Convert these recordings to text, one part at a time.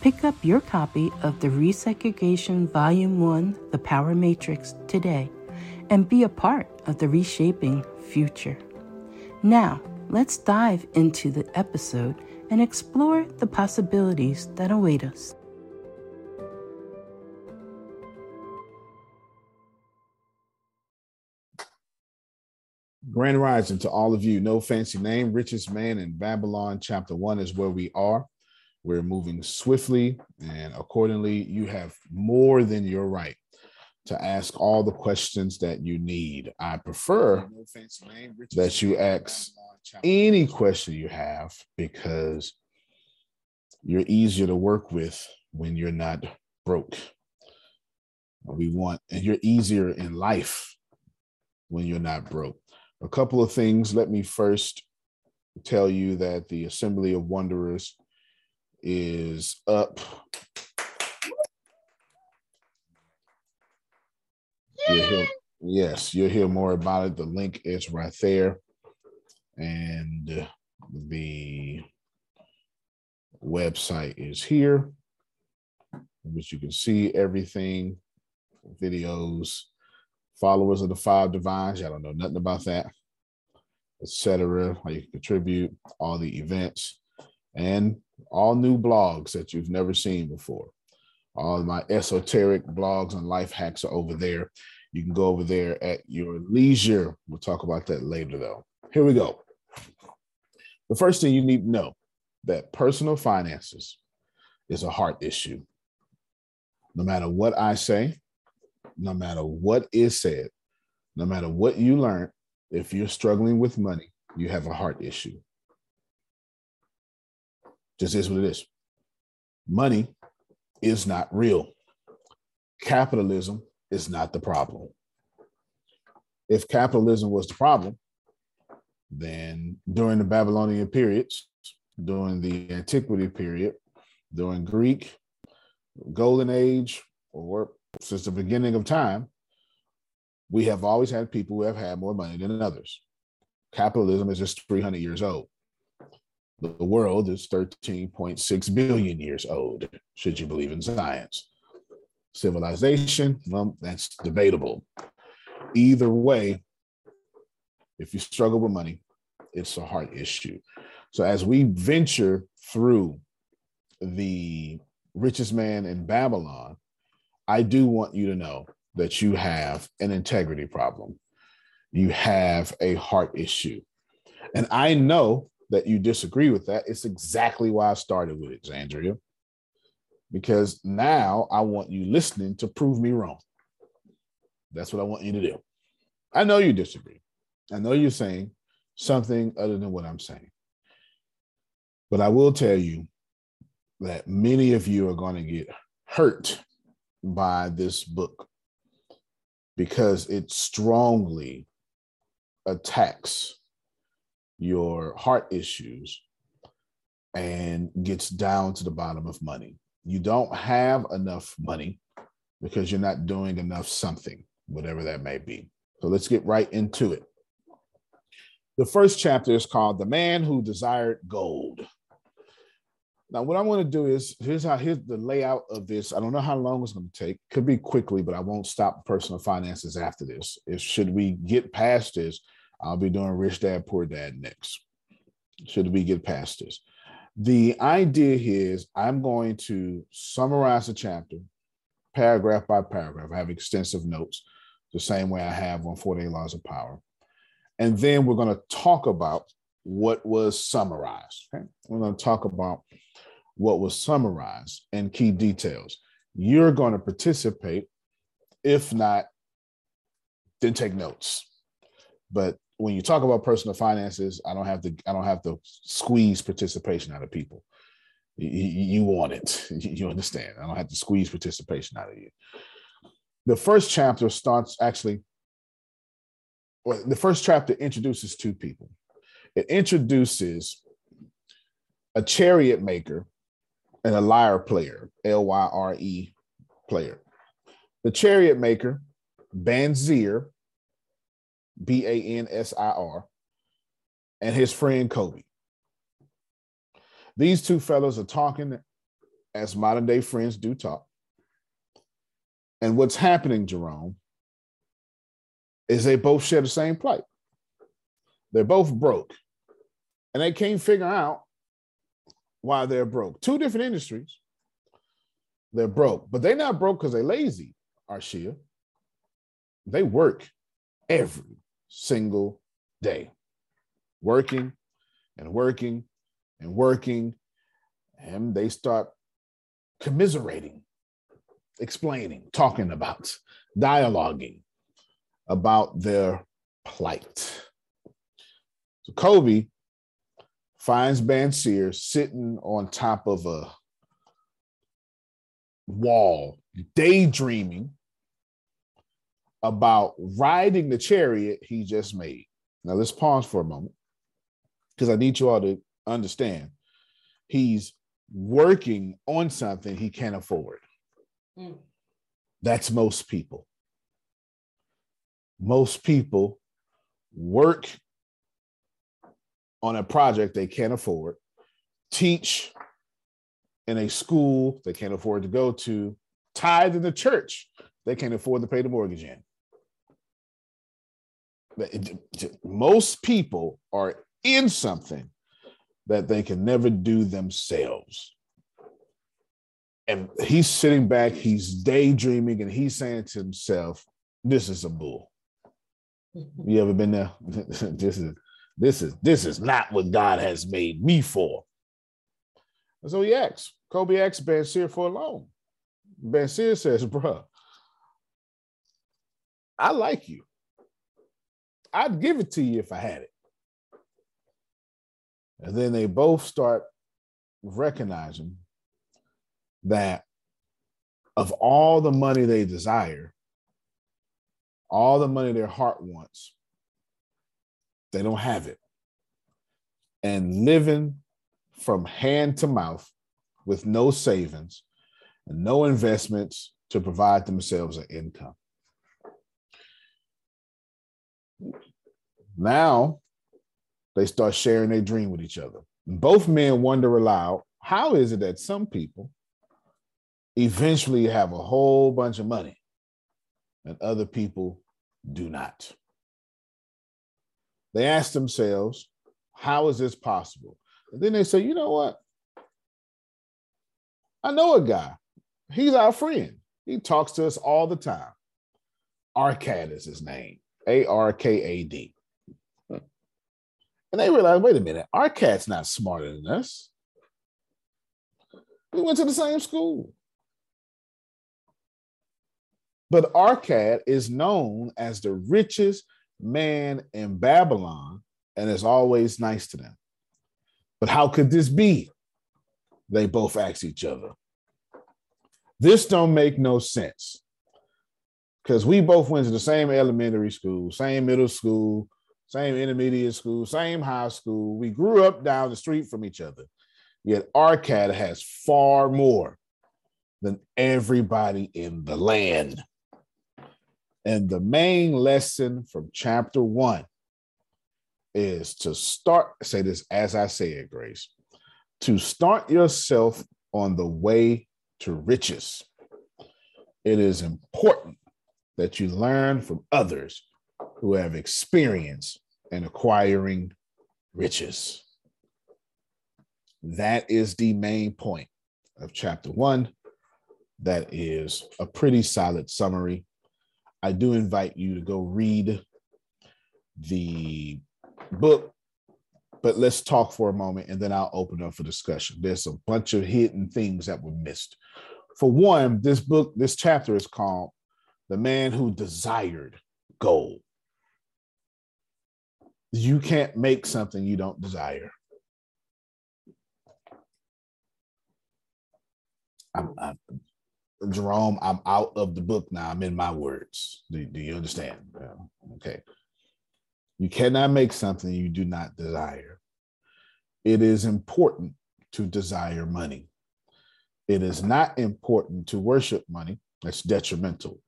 Pick up your copy of the Resegregation Volume 1 The Power Matrix today and be a part of the reshaping future. Now, let's dive into the episode and explore the possibilities that await us. Grand Rising to all of you. No fancy name. Richest man in Babylon, chapter one is where we are. We're moving swiftly, and accordingly, you have more than your right to ask all the questions that you need. I prefer that you ask any question you have because you're easier to work with when you're not broke. We want, and you're easier in life when you're not broke. A couple of things. Let me first tell you that the Assembly of Wanderers is up. You'll hear, yes, you'll hear more about it. The link is right there. And the website is here, which you can see everything, videos, followers of the five divines. Y'all don't know nothing about that, etc. How you can contribute, all the events, and all new blogs that you've never seen before. All my esoteric blogs and life hacks are over there. You can go over there at your leisure. We'll talk about that later, though. Here we go. The first thing you need to know that personal finances is a heart issue. No matter what I say, no matter what is said, no matter what you learn, if you're struggling with money, you have a heart issue. Just is what it is. Money is not real. Capitalism is not the problem. If capitalism was the problem, then during the Babylonian periods, during the antiquity period, during Greek, Golden Age, or since the beginning of time, we have always had people who have had more money than others. Capitalism is just 300 years old. The world is 13.6 billion years old, should you believe in science. Civilization, well, that's debatable. Either way, if you struggle with money, it's a heart issue. So as we venture through the richest man in Babylon, I do want you to know that you have an integrity problem. You have a heart issue. And I know that you disagree with that. It's exactly why I started with it, Zandria, because now I want you listening to prove me wrong. That's what I want you to do. I know you disagree. I know you're saying something other than what I'm saying. But I will tell you that many of you are going to get hurt by this book because it strongly attacks your heart issues and gets down to the bottom of money. You don't have enough money because you're not doing enough something, whatever that may be. So let's get right into it. The first chapter is called The Man Who Desired Gold. Now, what I want to do is here's how here's the layout of this. I don't know how long it's going to take. Could be quickly, but I won't stop personal finances after this. If should we get past this, I'll be doing Rich Dad Poor Dad next. Should we get past this? The idea here is I'm going to summarize the chapter paragraph by paragraph. I have extensive notes, the same way I have on 48 Laws of Power. And then we're going to talk about what was summarized. Okay? We're going to talk about what was summarized and key details. You're going to participate. If not, then take notes. But when you talk about personal finances, I don't have to I don't have to squeeze participation out of people. You, you want it. You understand. I don't have to squeeze participation out of you. The first chapter starts actually, well, the first chapter introduces two people. It introduces a chariot maker and a lyre player, L Y R E player. The chariot maker, Bansir, B A N S I R, and his friend Kobe. These two fellows are talking as modern day friends do talk. And what's happening, Jerome, is they both share the same plight. They're both broke. And they can't figure out why they're broke. Two different industries. They're broke, but they're not broke because they're lazy, Arshia. They work every single day, working and working and working. And they start commiserating, explaining, talking about, dialoguing about their plight. So Kobe finds Bansir sitting on top of a wall, daydreaming about riding the chariot he just made. Now let's pause for a moment because I need you all to understand he's working on something he can't afford. Mm. That's most people. Most people work on a project they can't afford, teach in a school they can't afford to go to, tithe in the church they can't afford to pay the mortgage in. Most people are in something that they can never do themselves. And he's sitting back, he's daydreaming, and he's saying to himself, This is a bull. You ever been there? this is this is this is not what God has made me for. And so he asks, Kobe asks Bansir for a loan. Bansir says, bruh, I like you. I'd give it to you if I had it. And then they both start recognizing that of all the money they desire, all the money their heart wants, they don't have it. And living from hand to mouth with no savings and no investments to provide themselves an income. Now they start sharing their dream with each other. Both men wonder aloud how is it that some people eventually have a whole bunch of money and other people do not? They ask themselves, how is this possible? And then they say, you know what? I know a guy. He's our friend. He talks to us all the time. Arkad is his name. A R K A D. And they realize, wait a minute, Arkad's not smarter than us. We went to the same school. But Arkad is known as the richest man in Babylon and is always nice to them. But how could this be? They both ask each other. This don't make no sense. Because we both went to the same elementary school, same middle school, same intermediate school, same high school. We grew up down the street from each other. Yet Arkad has far more than everybody in the land. And the main lesson from chapter one is to start, say this as I say it, Grace, to start yourself on the way to riches. It is important that you learn from others who have experience in acquiring riches. That is the main point of chapter one. That is a pretty solid summary. I do invite you to go read the book, but let's talk for a moment and then I'll open up for discussion. There's a bunch of hidden things that were missed. For one, this book, this chapter is called The Man Who Desired Gold. You can't make something you don't desire. I'm, I'm, Jerome, I'm out of the book now. I'm in my words. Do, do you understand? Yeah. Okay. You cannot make something you do not desire. It is important to desire money. It is not important to worship money. That's detrimental.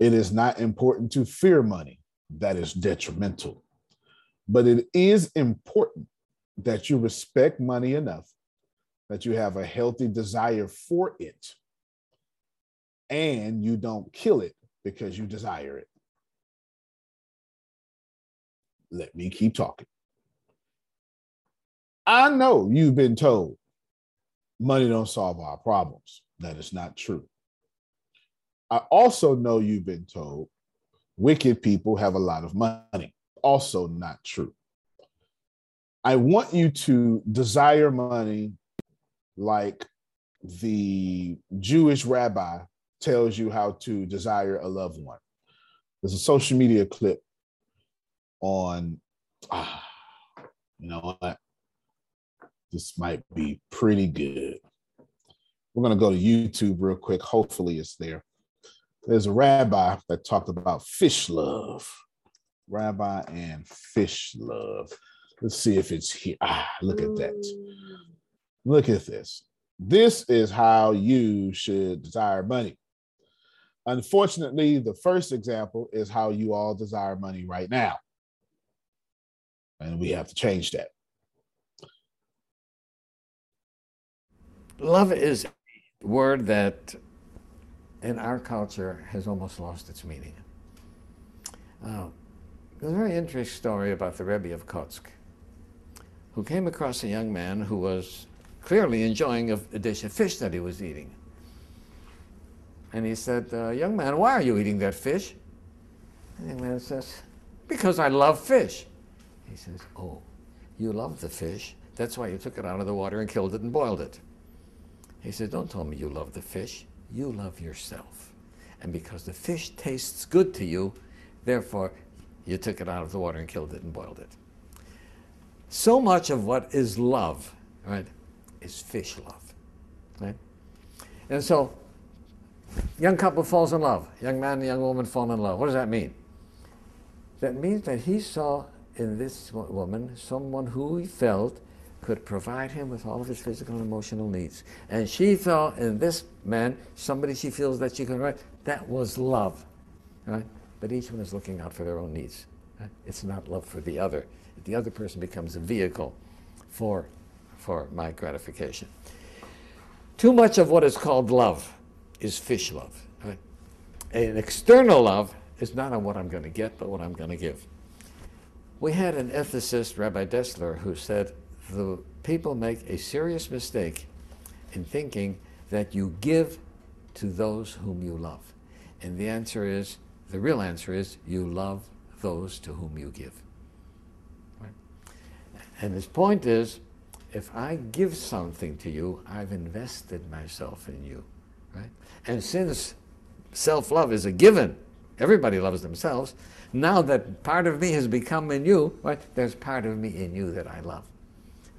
It is not important to fear money. That is detrimental. But it is important that you respect money enough that you have a healthy desire for it and you don't kill it because you desire it. Let me keep talking. I know you've been told money don't solve our problems. That is not true. I also know you've been told wicked people have a lot of money. Also not true. I want you to desire money like the Jewish rabbi tells you how to desire a loved one. There's a social media clip on, ah, you know what? This might be pretty good. We're going to go to YouTube real quick. Hopefully, it's there. There's a rabbi that talked about fish love. Rabbi and fish love. Let's see if it's here. Ah, look at that. Look at this. This is how you should desire money. Unfortunately, the first example is how you all desire money right now. And we have to change that. love is a word that in our culture has almost lost its meaning. Uh, there's a very interesting story about the Rebbe of Kotsk, who came across a young man who was clearly enjoying a, a dish of fish that he was eating. And he said, uh, Young man, why are you eating that fish? And the young man says, Because I love fish. He says, Oh, you love the fish? That's why you took it out of the water and killed it and boiled it. He said, Don't tell me you love the fish. You love yourself. And because the fish tastes good to you, therefore you took it out of the water and killed it and boiled it. So much of what is love, right, is fish love. Right? And so young couple falls in love. Young man and young woman fall in love. What does that mean? That means that he saw in this woman someone who he felt could provide him with all of his physical and emotional needs. And she saw in this man somebody she feels that she can write. That was love. Right? But each one is looking out for their own needs. Right? It's not love for the other. The other person becomes a vehicle for, for my gratification. Too much of what is called love is fish love. Right? An external love is not on what I'm going to get, but what I'm going to give. We had an ethicist, Rabbi Dessler, who said the people make a serious mistake in thinking that you give to those whom you love. And the answer is, the real answer is, you love those to whom you give. Right? And his point is, if I give something to you, I've invested myself in you. Right? And since self love is a given, everybody loves themselves. Now that part of me has become in you, right, there's part of me in you that I love.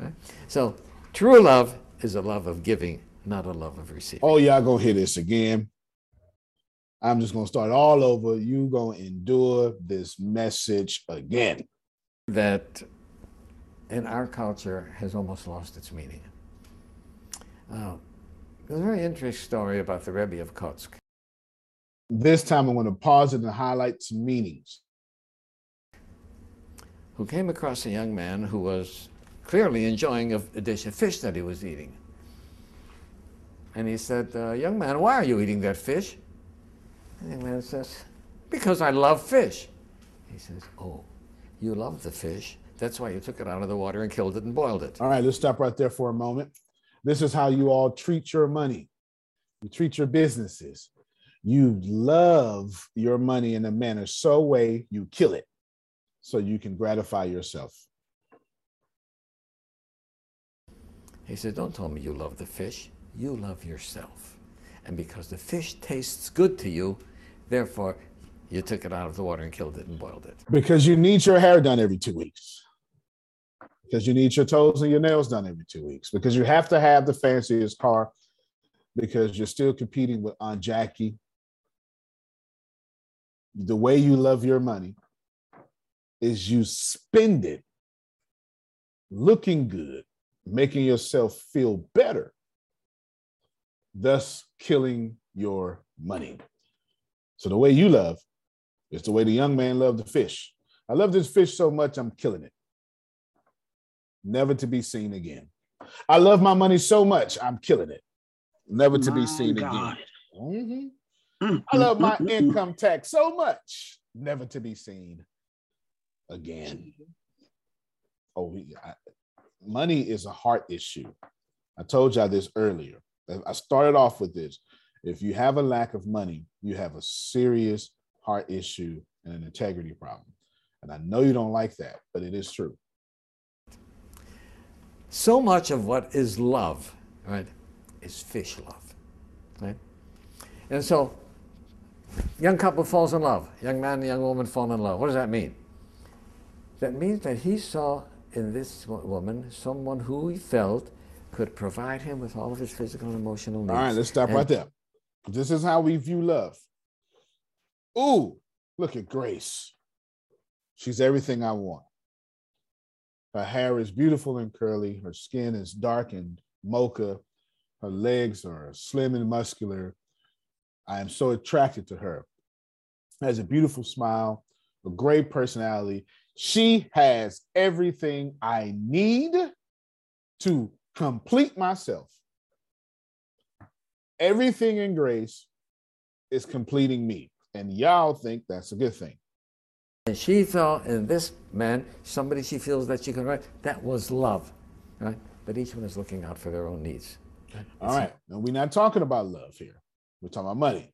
Right? So true love is a love of giving, not a love of receiving. Oh, y'all gonna hear this again. I'm just gonna start all over. You gonna endure this message again. That in our culture has almost lost its meaning. Uh, there's a very interesting story about the Rebbe of Kotsk. This time I'm going to pause it and highlight some meanings. Who came across a young man who was clearly enjoying a, a dish of fish that he was eating. And he said, uh, Young man, why are you eating that fish? And the young man says, Because I love fish. He says, Oh, you love the fish. That's why you took it out of the water and killed it and boiled it. All right, let's stop right there for a moment. This is how you all treat your money. You treat your businesses. You love your money in a manner so way you kill it so you can gratify yourself. He said, Don't tell me you love the fish. You love yourself. And because the fish tastes good to you, therefore you took it out of the water and killed it and boiled it. Because you need your hair done every two weeks. Because you need your toes and your nails done every two weeks. Because you have to have the fanciest car. Because you're still competing with Aunt Jackie. The way you love your money is you spend it looking good making yourself feel better, thus killing your money. So the way you love is the way the young man loved the fish. I love this fish so much, I'm killing it. Never to be seen again. I love my money so much, I'm killing it. Never to my be seen God. again. Mm-hmm. Mm-hmm. I love my mm-hmm. income tax so much, never to be seen again. Oh, I, money is a heart issue. I told y'all this earlier. I started off with this. If you have a lack of money, you have a serious heart issue and an integrity problem. And I know you don't like that, but it is true. So much of what is love, right, is fish love, right? And so, young couple falls in love. Young man and young woman fall in love. What does that mean? That means that he saw in this woman someone who he felt could provide him with all of his physical and emotional needs. All right, let's stop and, right there. This is how we view love. Ooh, look at Grace. She's everything I want. Her hair is beautiful and curly. Her skin is dark and mocha. Her legs are slim and muscular. I am so attracted to her. Has a beautiful smile, a great personality, she has everything I need to complete myself. everything in grace is completing me. And y'all think that's a good thing. And she thought in this man, somebody she feels that she can write, that was love, right? But each one is looking out for their own needs. All right. Now we're not talking about love here. We're talking about money.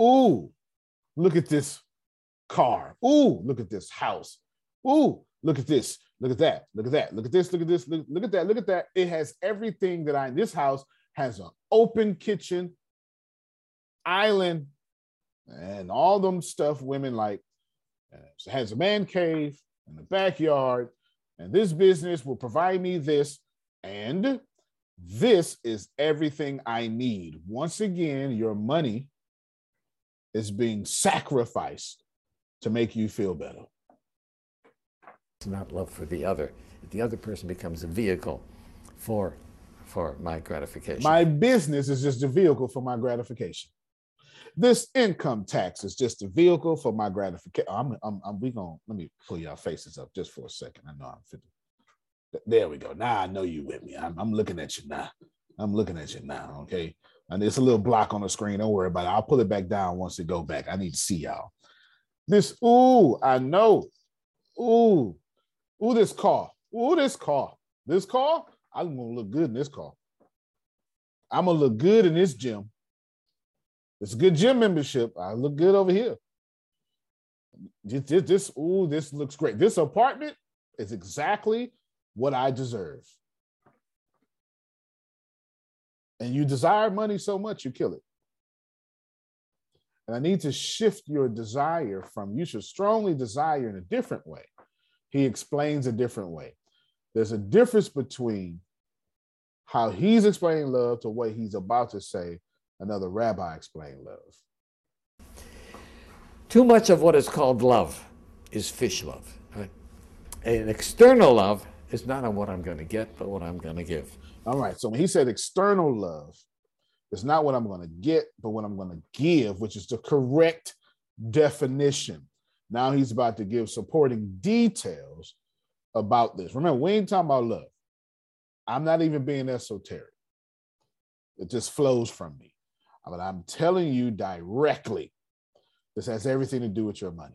Ooh, look at this car. Ooh, look at this house. Ooh, look at this. Look at that. Look at that. Look at this. Look at this. Look, look at that. Look at that. It has everything that I this house has an open kitchen, island, and all them stuff women like. It has a man cave and a backyard, and this business will provide me this, and this is everything I need. Once again, your money is being sacrificed to make you feel better. It's not love for the other. The other person becomes a vehicle for for my gratification. My business is just a vehicle for my gratification. This income tax is just a vehicle for my gratification. I'm, I'm, I'm we gonna let me pull y'all faces up just for a second. I know I'm 50. There we go. Now I know you with me. I'm, I'm looking at you now. I'm looking at you now. Okay. And it's a little block on the screen. Don't worry about it. I'll pull it back down once it go back. I need to see y'all. This, ooh, I know. Ooh, ooh, this car. Ooh, this car. This car, I'm gonna look good in this car. I'm gonna look good in this gym. It's a good gym membership. I look good over here. This, this, this, ooh, this looks great. This apartment is exactly what I deserve. And you desire money so much, you kill it. And I need to shift your desire from you should strongly desire in a different way. He explains a different way. There's a difference between how he's explaining love to what he's about to say another rabbi explained love. Too much of what is called love is fish love. Right? An external love is not on what I'm going to get, but what I'm going to give. All right. So when he said external love, it's not what I'm going to get, but what I'm going to give, which is the correct definition. Now he's about to give supporting details about this. Remember, we ain't talking about love. I'm not even being esoteric. It just flows from me. But I'm telling you directly, this has everything to do with your money.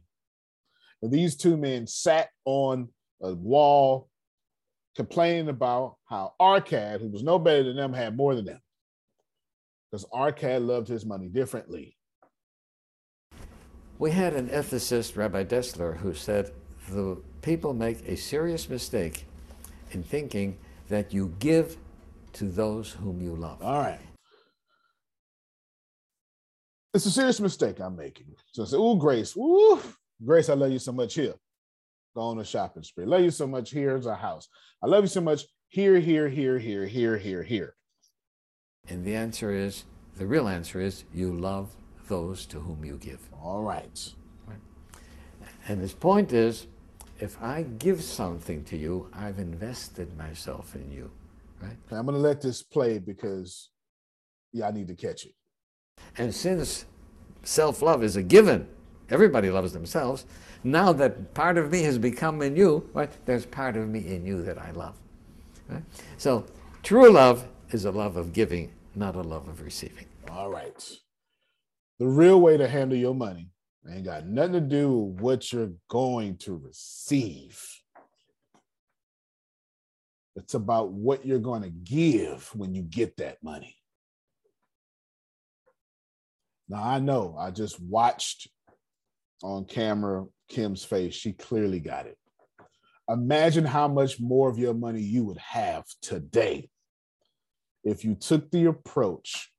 And these two men sat on a wall complaining about how Arkad, who was no better than them, had more than them. Because Arkad loved his money differently. We had an ethicist, Rabbi Dessler, who said the people make a serious mistake in thinking that you give to those whom you love. All right. It's a serious mistake I'm making. So I say, "Ooh, Grace, ooh, Grace, I love you so much here. Go on a shopping spree. Love you so much. Here's a house. I love you so much. Here, here, here, here, here, here, here. And the answer is the real answer is you love those to whom you give. All right. right. And his point is if I give something to you, I've invested myself in you. Right? I'm going to let this play because yeah, I need to catch it. And since self love is a given, everybody loves themselves. Now that part of me has become in you, right, there's part of me in you that I love. Right? So true love is a love of giving, not a love of receiving. All right. The real way to handle your money ain't got nothing to do with what you're going to receive. It's about what you're going to give when you get that money. Now, I know I just watched on camera Kim's face. She clearly got it. Imagine how much more of your money you would have today if you took the approach.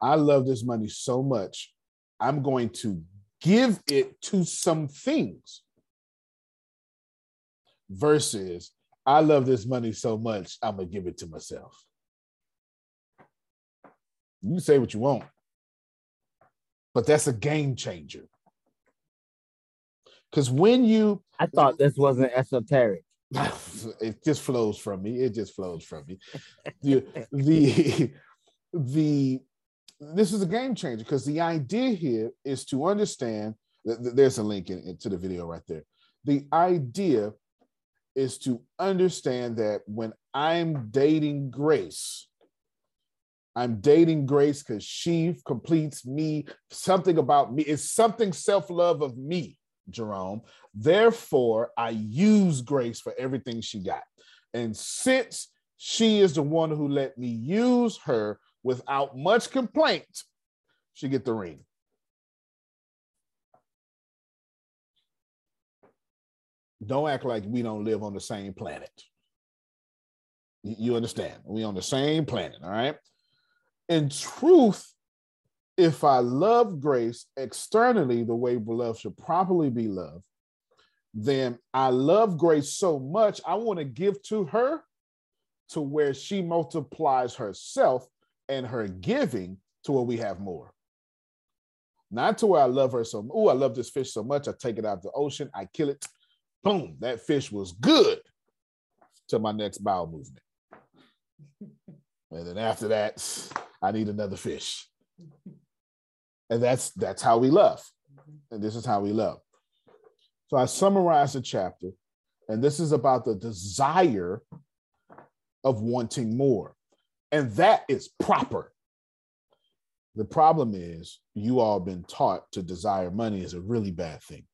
I love this money so much, I'm going to give it to some things versus I love this money so much, I'm going to give it to myself. You say what you want but that's a game changer. Because when you, I thought this wasn't esoteric. it just flows from me. It just flows from me. the, the, the, this is a game changer because the idea here is to understand. There's a link in, into the video right there. The idea is to understand that when I'm dating Grace, I'm dating Grace because she completes me, something about me. It's something self love of me, Jerome. Therefore, I use Grace for everything she got. And since she is the one who let me use her without much complaint, she get the ring. Don't act like we don't live on the same planet. You understand? We on the same planet, all right? in truth, if I love grace externally the way love should properly be loved, then I love grace so much, I want to give to her to where she multiplies herself and her giving to where we have more. Not to where I love her so, oh, I love this fish so much, I take it out of the ocean, I kill it, boom, that fish was good to my next bowel movement. And then after that, I need another fish. And that's that's how we love. Mm-hmm. And this is how we love. So I summarize the chapter, and this is about the desire of wanting more. And that is proper. The problem is you all been taught to desire money is a really bad thing.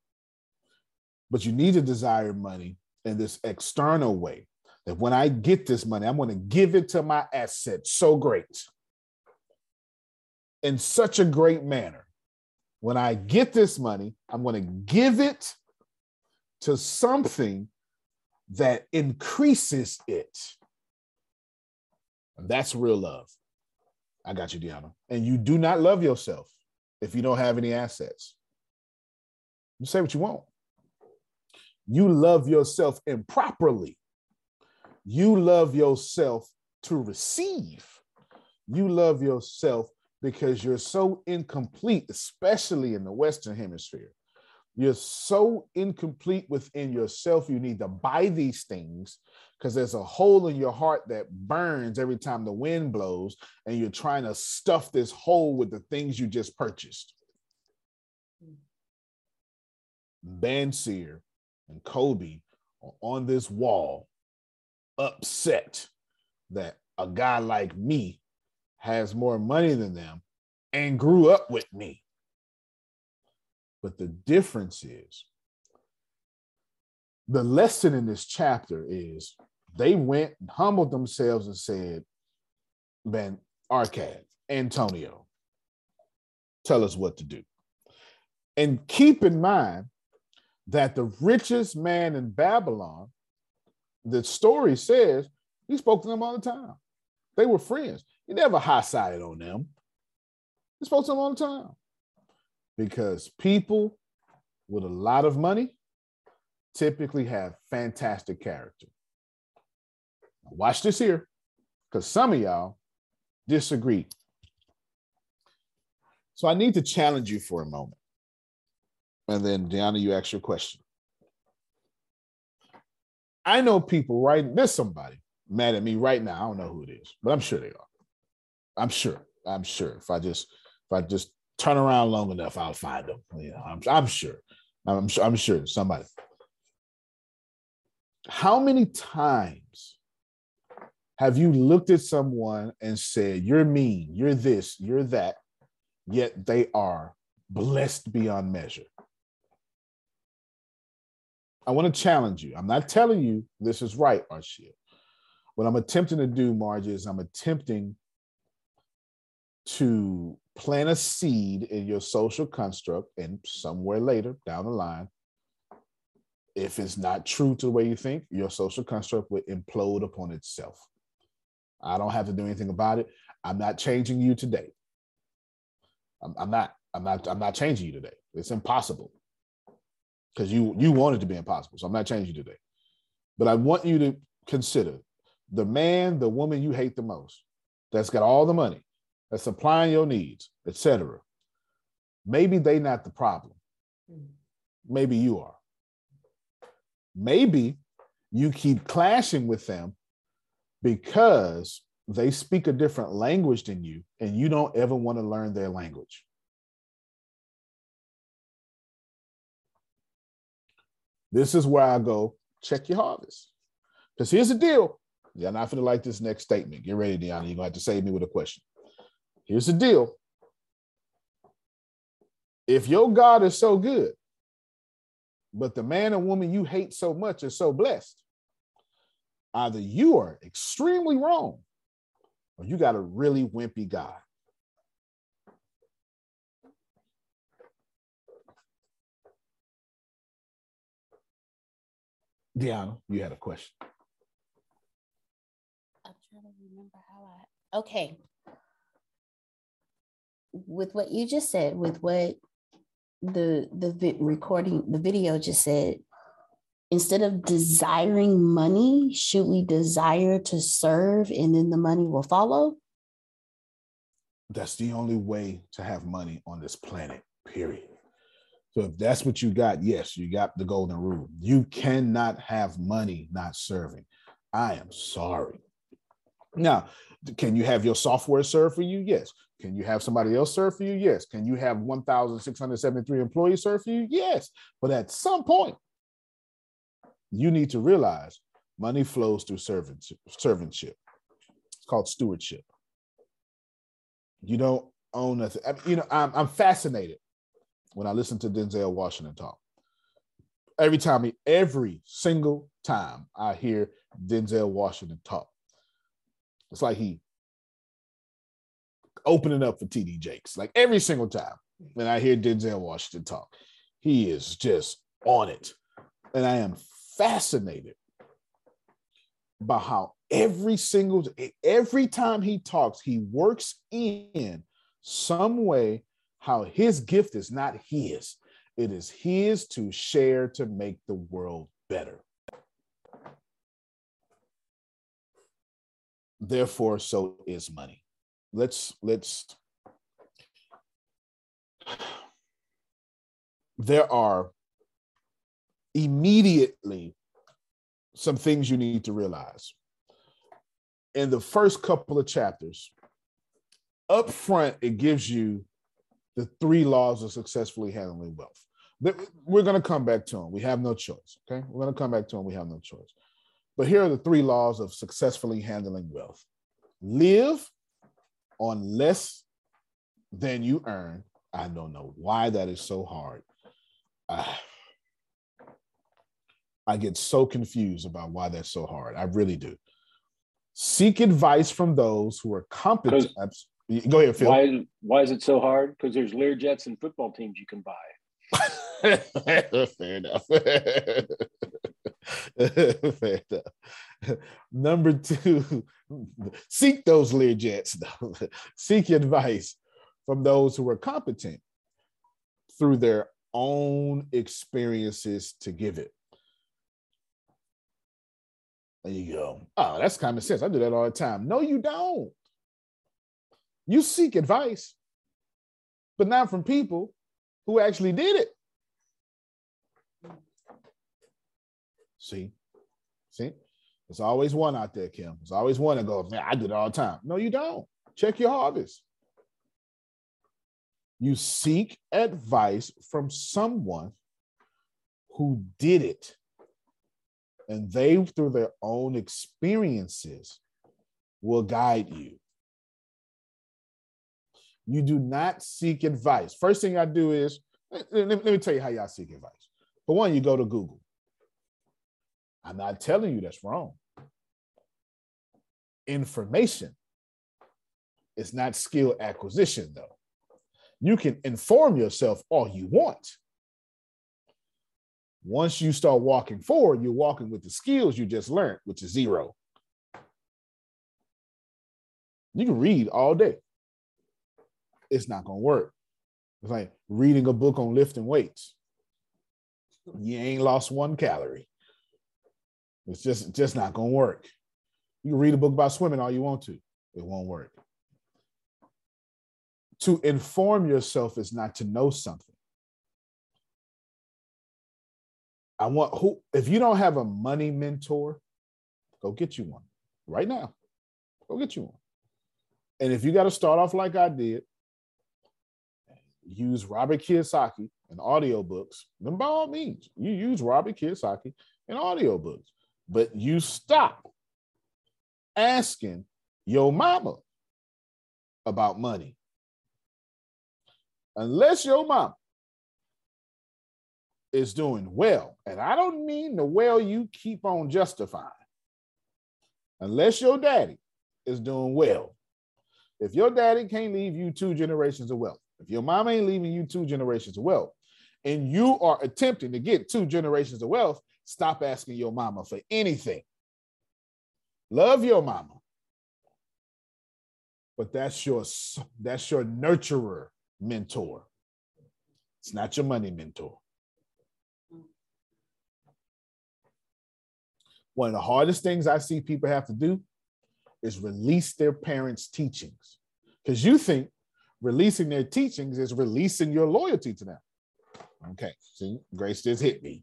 But you need to desire money in this external way that when I get this money, I'm going to give it to my asset so great in such a great manner. When I get this money, I'm going to give it to something that increases it. And that's real love. I got you, Deanna. And you do not love yourself if you don't have any assets. You say what you want. You love yourself improperly you love yourself to receive. You love yourself because you're so incomplete, especially in the Western Hemisphere. You're so incomplete within yourself. You need to buy these things because there's a hole in your heart that burns every time the wind blows, and you're trying to stuff this hole with the things you just purchased. Bansir and Kobe are on this wall upset that a guy like me has more money than them and grew up with me. But the difference is the lesson in this chapter is they went and humbled themselves and said, Ben Arkad, Antonio, tell us what to do. And keep in mind that the richest man in Babylon the story says he spoke to them all the time. They were friends. He never high sided on them. He spoke to them all the time because people with a lot of money typically have fantastic character. Watch this here, because some of y'all disagree. So I need to challenge you for a moment. And then, Deanna, you ask your question. I know people right there's somebody mad at me right now. I don't know who it is, but I'm sure they are. I'm sure. I'm sure. If I just if I just turn around long enough, I'll find them. You know, I'm I'm sure. I'm sure. I'm sure somebody. How many times have you looked at someone and said, "You're mean. You're this. You're that," yet they are blessed beyond measure? I want to challenge you. I'm not telling you this is right, Arshia. What I'm attempting to do, Marge, is I'm attempting to plant a seed in your social construct and somewhere later down the line, if it's not true to the way you think, your social construct will implode upon itself. I don't have to do anything about it. I'm not changing you today. I'm, I'm not. I'm not. I'm not changing you today. It's impossible because you you want it to be impossible. So I'm not changing you today. But I want you to consider the man, the woman you hate the most, that's got all the money, that's supplying your needs, etc. Maybe they not the problem. Maybe you are. Maybe you keep clashing with them because they speak a different language than you and you don't ever want to learn their language. This is where I go, check your harvest. Because here's the deal. You're not going to like this next statement. Get ready, Deanna. You're going to have to save me with a question. Here's the deal. If your God is so good, but the man or woman you hate so much is so blessed, either you are extremely wrong or you got a really wimpy God. Deanna, you had a question. I'm trying to remember how I. Okay. With what you just said, with what the the vi- recording, the video just said, instead of desiring money, should we desire to serve and then the money will follow? That's the only way to have money on this planet, period. So if that's what you got, yes, you got the golden rule. You cannot have money not serving. I am sorry. Now, can you have your software serve for you? Yes. Can you have somebody else serve for you? Yes. Can you have 1,673 employees serve for you? Yes. But at some point, you need to realize money flows through servant, servantship. It's called stewardship. You don't own nothing. I mean, you know, I'm, I'm fascinated when I listen to Denzel Washington talk. Every time, every single time I hear Denzel Washington talk, it's like he opening up for TD Jakes. Like every single time when I hear Denzel Washington talk, he is just on it. And I am fascinated by how every single every time he talks, he works in some way how his gift is not his. It is his to share to make the world better. Therefore, so is money. Let's let's there are immediately some things you need to realize. In the first couple of chapters, up front, it gives you the three laws of successfully handling wealth. We're going to come back to them. We have no choice. Okay. We're going to come back to them. We have no choice. But here are the three laws of successfully handling wealth live on less than you earn. I don't know why that is so hard. Uh, I get so confused about why that's so hard. I really do. Seek advice from those who are competent. Go ahead, Phil. Why, why is it so hard? Because there's Learjets and football teams you can buy. Fair enough. Fair enough. Number two, seek those Learjets. seek advice from those who are competent through their own experiences to give it. There you go. Oh, that's common sense. I do that all the time. No, you don't. You seek advice, but not from people who actually did it. See, see, there's always one out there, Kim. There's always one that goes, man, I do it all the time. No, you don't. Check your harvest. You seek advice from someone who did it. And they, through their own experiences, will guide you. You do not seek advice. First thing I do is, let, me tell you how y'all seek advice. For one, you go to Google. I'm not telling you that's wrong. Information is not skill acquisition, though. You can inform yourself all you want. Once you start walking forward, you're walking with the skills you just learned, which is zero. You can read all day it's not gonna work. It's like reading a book on lifting weights. You ain't lost one calorie. It's just just not gonna work. You can read a book about swimming all you want to. It won't work. To inform yourself is not to know something. I want who if you don't have a money mentor, go get you one right now. Go get you one. And if you got to start off like I did, use Robert Kiyosaki in audiobooks, then by all means, you use Robert Kiyosaki in audiobooks. But you stop asking your mama about money. Unless your mom is doing well, and I don't mean the well you keep on justifying. Unless your daddy is doing well. If your daddy can't leave you two generations of wealth, if your mom ain't leaving you two generations of wealth, and you are attempting to get two generations of wealth, stop asking your mama for anything. Love your mama. But that's your that's your nurturer mentor. It's not your money mentor. One of the hardest things I see people have to do is release their parents' teachings. Because you think releasing their teachings is releasing your loyalty to them. Okay, see, Grace just hit me.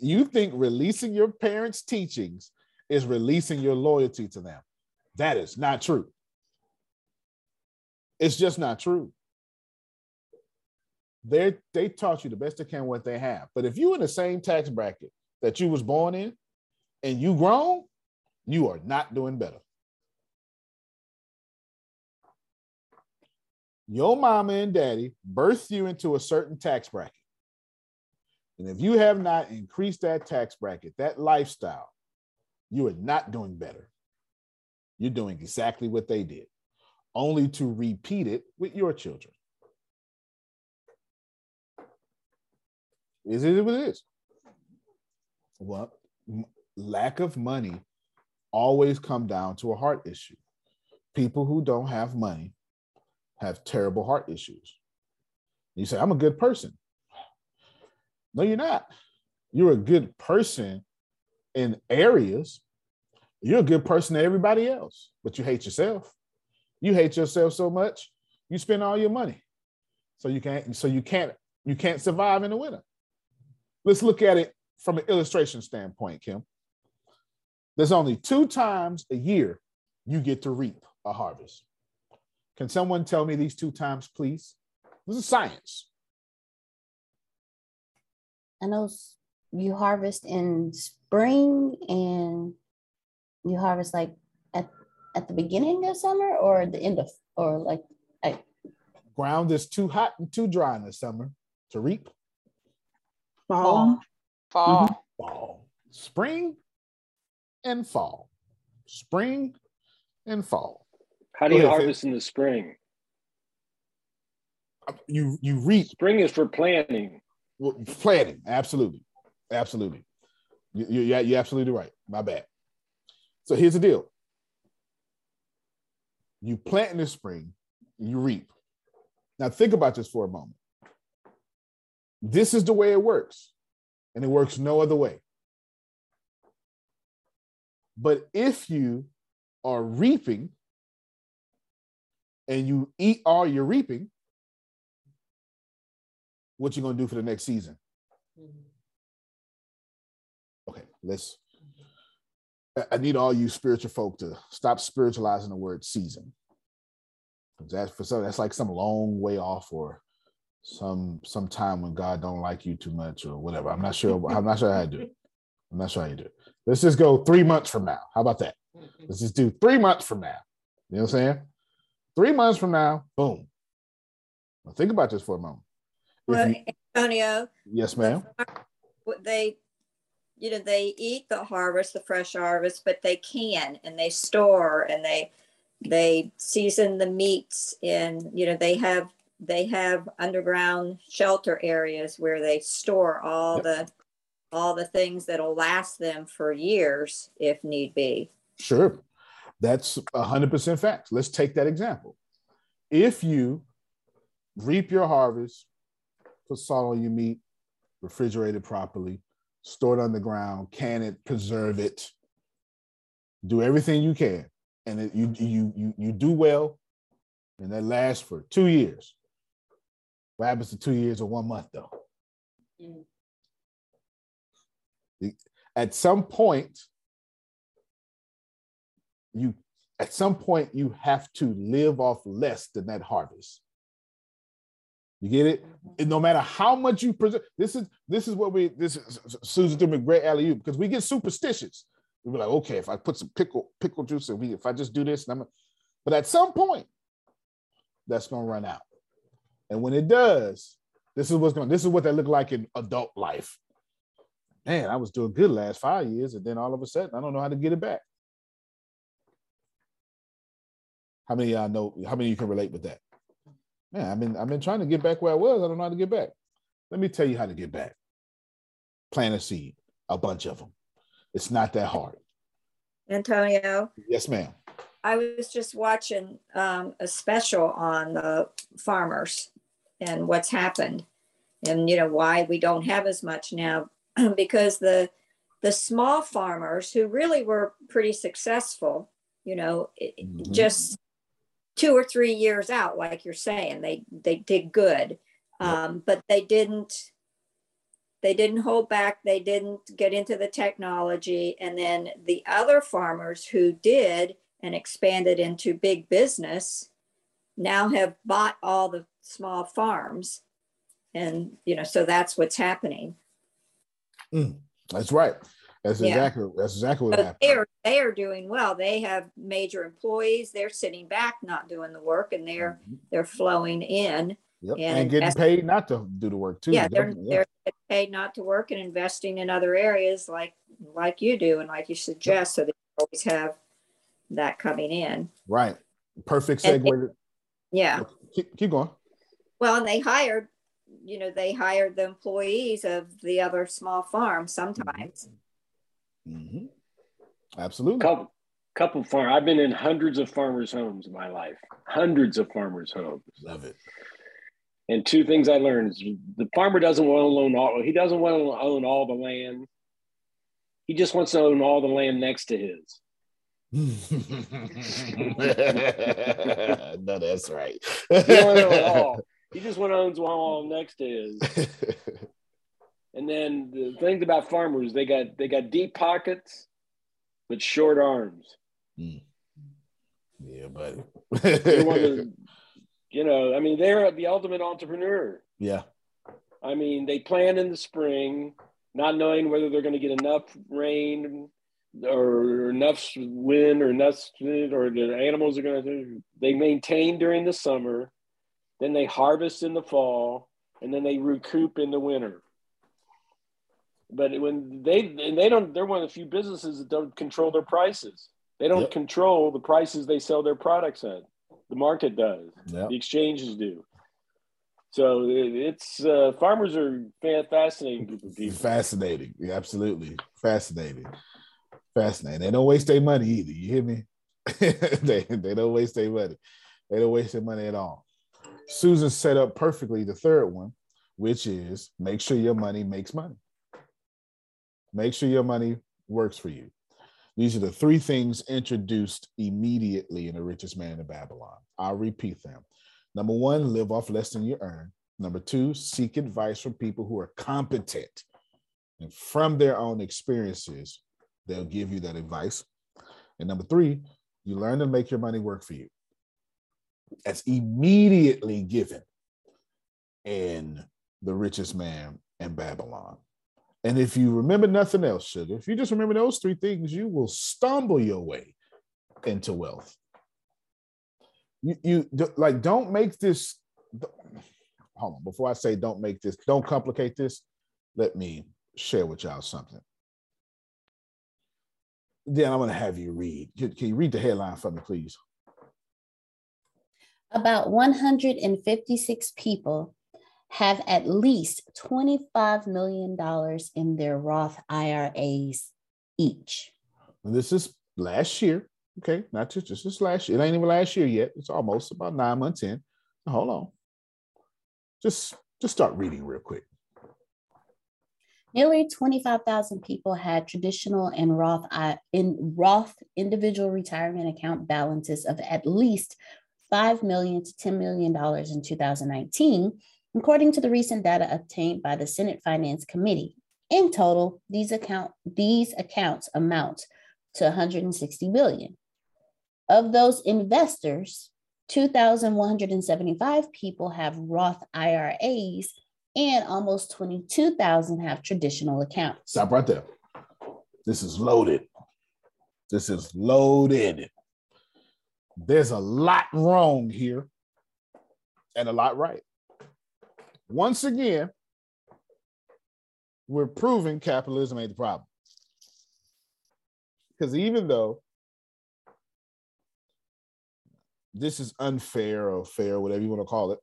You think releasing your parents' teachings is releasing your loyalty to them. That is not true. It's just not true. They they taught you the best they can what they have. But if you in the same tax bracket that you was born in and you grown, you are not doing better. Your mama and daddy birthed you into a certain tax bracket. And if you have not increased that tax bracket, that lifestyle, you are not doing better. You're doing exactly what they did, only to repeat it with your children. Is it what it is? Well, lack of money always come down to a heart issue. People who don't have money have terrible heart issues. You say, I'm a good person. No, you're not. You're a good person in areas. You're a good person to everybody else, but you hate yourself. You hate yourself so much, you spend all your money. So you can't, so you can't, you can't survive in the winter. Let's look at it from an illustration standpoint, Kim. There's only two times a year you get to reap a harvest. Can someone tell me these two times, please? This is science. I know you harvest in spring and you harvest like at, at the beginning of summer or the end of or like I, ground is too hot and too dry in the summer to reap. Fall. Fall. Mm-hmm. Fall. Spring and fall. Spring and fall. How do you harvest in the spring? You you reap. Spring is for planting. Well, planting, absolutely, absolutely. You, you, you're absolutely right. My bad. So here's the deal. You plant in the spring, you reap. Now think about this for a moment. This is the way it works, and it works no other way. But if you are reaping and you eat all your reaping, what you gonna do for the next season? Mm-hmm. Okay, let's. I need all you spiritual folk to stop spiritualizing the word season. That's for some. That's like some long way off, or some some time when God don't like you too much, or whatever. I'm not sure. I'm not sure how to do it. I'm not sure how you do it. Let's just go three months from now. How about that? Mm-hmm. Let's just do three months from now. You know what I'm saying? Three months from now, boom. Now think about this for a moment. Well, you, Antonio. Yes, ma'am. They, you know, they eat the harvest, the fresh harvest, but they can and they store and they they season the meats in. You know, they have they have underground shelter areas where they store all yep. the all the things that'll last them for years if need be. Sure. That's a 100% facts. Let's take that example. If you reap your harvest, put salt on your meat, refrigerate it properly, store it underground, can it, preserve it, do everything you can, and it, you you you you do well, and that lasts for two years. What happens to two years or one month though? Mm. At some point, you at some point you have to live off less than that harvest. You get it? And no matter how much you present, this is this is what we this is Susan threw me great alley because we get superstitious. We be like, okay, if I put some pickle pickle juice and we if I just do this, and I'm but at some point, that's gonna run out. And when it does, this is what's going. This is what they look like in adult life. Man, I was doing good last five years, and then all of a sudden, I don't know how to get it back. How many y'all know? How many you can relate with that? Man, I've been I've been trying to get back where I was. I don't know how to get back. Let me tell you how to get back. Plant a seed, a bunch of them. It's not that hard. Antonio, Yes, ma'am. I was just watching um, a special on the farmers and what's happened, and you know why we don't have as much now because the the small farmers who really were pretty successful, you know, Mhm. just two or three years out, like you're saying, they they did good, um, but they didn't they didn't hold back. They didn't get into the technology. And then the other farmers who did and expanded into big business now have bought all the small farms. And you know so that's what's happening. That's right. That's Yeah. exactly that's exactly what but happened. they are they are doing well they have major employees they're sitting back not doing the work and they're Mhm. they're flowing in Yep. and And, getting paid not to do the work too. yeah they're, they're getting paid not to work and investing in other areas like like you do and like you suggest so they always have that coming in Right. Perfect segue. to- yeah keep, keep going. well and they hired you know they hired the employees of the other small farms sometimes hmm Absolutely. couple couple farm. I've been in hundreds of farmers' homes in my life. Hundreds of farmers' homes. Love it. And two things I learned is the farmer doesn't want to own all. He doesn't want to own all the land. He just wants to own all the land next to his. no, that's right. He don't want to own all. He just want to own all next to his. And then the things about farmers, they got they got deep pockets, but short arms. Hmm. yeah, buddy. They want to, you know, I mean, they're the ultimate entrepreneur. yeah. I mean, they plan in the spring, not knowing whether they're going to get enough rain or enough wind or enough or the animals are going to. They maintain during the summer, then they harvest in the fall, and then they recoup in the winter. But when they and they don't, they're one of the few businesses that don't control their prices. They don't Yep. control the prices they sell their products at. The market does. Yep. The exchanges do. So it's uh, farmers are fascinating group of people. Fascinating. Yeah, absolutely. Fascinating. Fascinating. They don't waste their money either. You hear me? they, they don't waste their money. They don't waste their money at all. Susan set up perfectly the third one, which is make sure your money makes money. Make sure your money works for you. These are the three things introduced immediately in The Richest Man in Babylon. I'll repeat them. Number one, live off less than you earn. Number two, seek advice from people who are competent. And from their own experiences, they'll give you that advice. And number three, you learn to make your money work for you. That's immediately given in The Richest Man in Babylon. And if you remember nothing else, sugar, if you just remember those three things, you will stumble your way into wealth. You, you like don't make this. Hold on, before I say don't make this, don't complicate this. Let me share with y'all something. Then I'm going to have you read. Can you read the headline for me, please? About 156 people have at least $25 million in their Roth IRAs each. And this is last year. Okay, not just this is last year. It ain't even last year yet. It's almost about nine months in. Hold on. Just just start reading real quick. Nearly 25,000 people had traditional and Roth uh, in Roth individual retirement account balances of at least 5 million to 10 million dollars in 2019, according to the recent data obtained by the Senate Finance Committee. In total, these account these accounts amount to 160 billion. Of those investors, 2,175 people have Roth IRAs and almost 22,000 have traditional accounts. Stop right there. This is loaded. This is loaded. There's a lot wrong here. and a lot right. Once again, we're proving capitalism ain't the problem. Because even though this is unfair or fair, whatever you want to call it,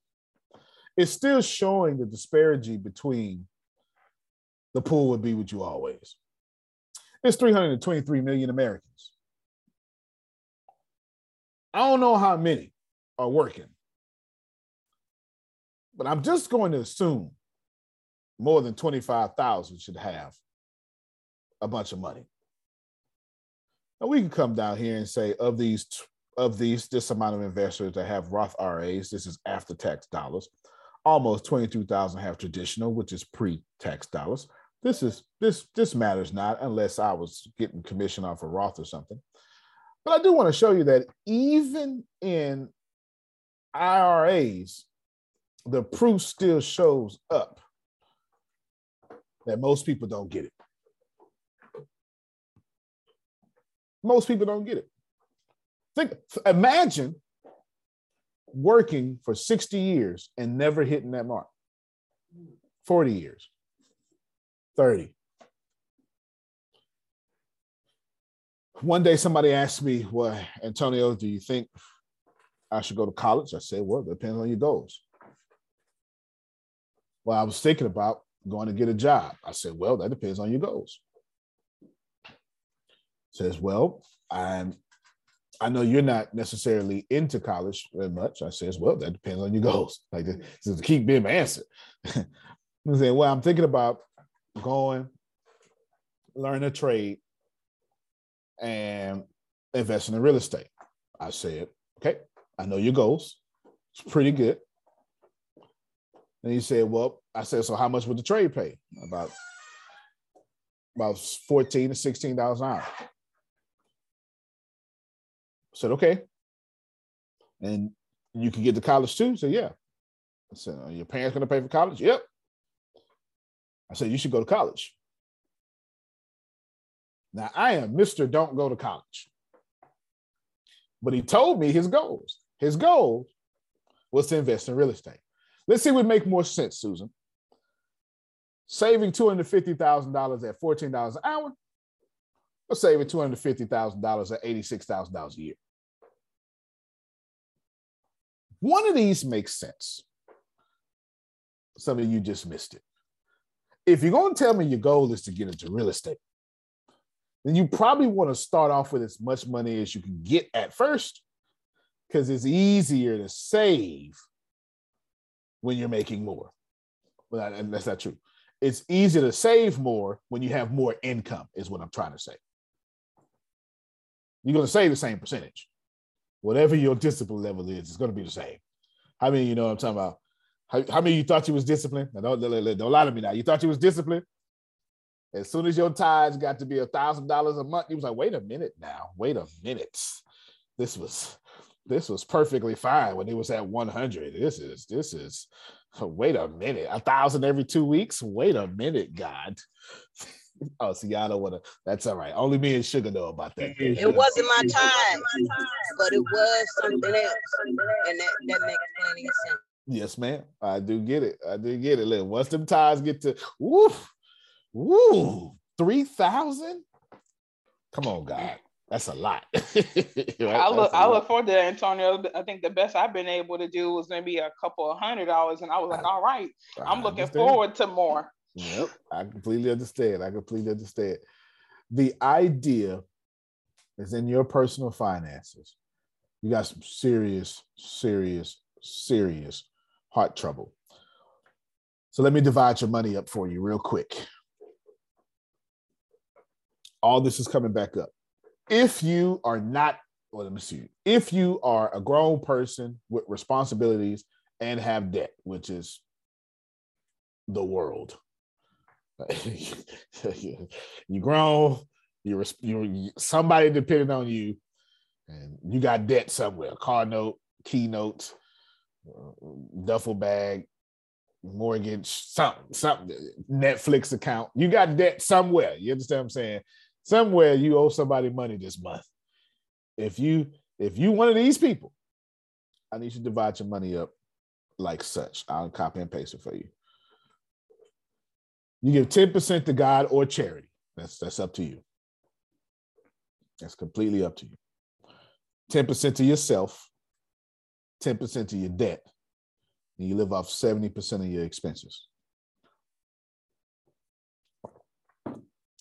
it's still showing the disparity between the pool would be with you always. It's 323 million Americans. I don't know how many are working, but I'm just going to assume more than 25,000 should have a bunch of money. Now we can come down here and say of these of these this amount of investors that have Roth IRAs, this is after tax dollars. Almost 22,000 have traditional, which is pre-tax dollars. This is this this matters not unless I was getting commission off a of Roth or something. But I do want to show you that even in IRAs, the proof still shows up that most people don't get it. Most people don't get it. Think, imagine working for 60 years and never hitting that mark. 40 years, 30. One day somebody asked me, Well, Antonio, do you think I should go to college? I said, Well, it depends on your goals. Well, I was thinking about going to get a job. I said, Well, that depends on your goals. Says, Well, I'm I know you're not necessarily into college very much. I says, well, that depends on your goals. Like this is keep being my answer. I said, well, I'm thinking about going, learn a trade, and investing in real estate. I said, okay, I know your goals. It's pretty good. And he said, well, I said, so how much would the trade pay? About about 14 to 16 dollars an hour. I said, okay. And you can get to college too? So yeah. I said, are your parents gonna pay for college? Yep. I said, you should go to college. Now I am Mr. Don't go to college. But he told me his goals. His goal was to invest in real estate. Let's see what make more sense, Susan saving $250,000 at $14 an hour or saving $250,000 at $86,000 a year. One of these makes sense. Some of you just missed it. If you're going to tell me your goal is to get into real estate, then you probably want to start off with as much money as you can get at first because it's easier to save when you're making more. Well, and that's not true it's easier to save more when you have more income, is what I'm trying to say. You're going to save the same percentage. Whatever your discipline level is, it's going to be the same. How many you know I'm talking about? How, how many you thought you was disciplined? Now, don't, don't, lie to me now. You thought you was disciplined? As soon as your tithes got to be a thousand dollars a month, you was like, wait a minute now, wait a minute. This was this was perfectly fine when it was at 100. This is this is Wait a minute, a thousand every two weeks. Wait a minute, God. oh, see, y'all don't want to. That's all right. Only me and Sugar know about that. It wasn't my time, but it was something else, and that that makes plenty of sense. Yes, ma'am. I do get it. I do get it. Look, once them ties get to woof, woo, three thousand. Come on, God. That's a lot. right? I look I look forward to that, Antonio. I think the best I've been able to do was maybe a couple of hundred dollars, and I was like, all right, I'm looking understand. forward to more. Yep, I completely understand. I completely understand. The idea is in your personal finances. You got some serious, serious, serious heart trouble. So let me divide your money up for you real quick. All this is coming back up if you are not, well, let me see, if you are a grown person with responsibilities and have debt, which is the world, you grown, you're, you're somebody depending on you, and you got debt somewhere, car note, keynotes, uh, duffel bag, mortgage, something, something, Netflix account. You got debt somewhere. You understand what I'm saying? Somewhere you owe somebody money this month. If you if you one of these people, I need you to divide your money up like such. I'll copy and paste it for you. You give 10% to God or charity. That's that's up to you. That's completely up to you. 10% to yourself, 10% to your debt, and you live off 70% of your expenses.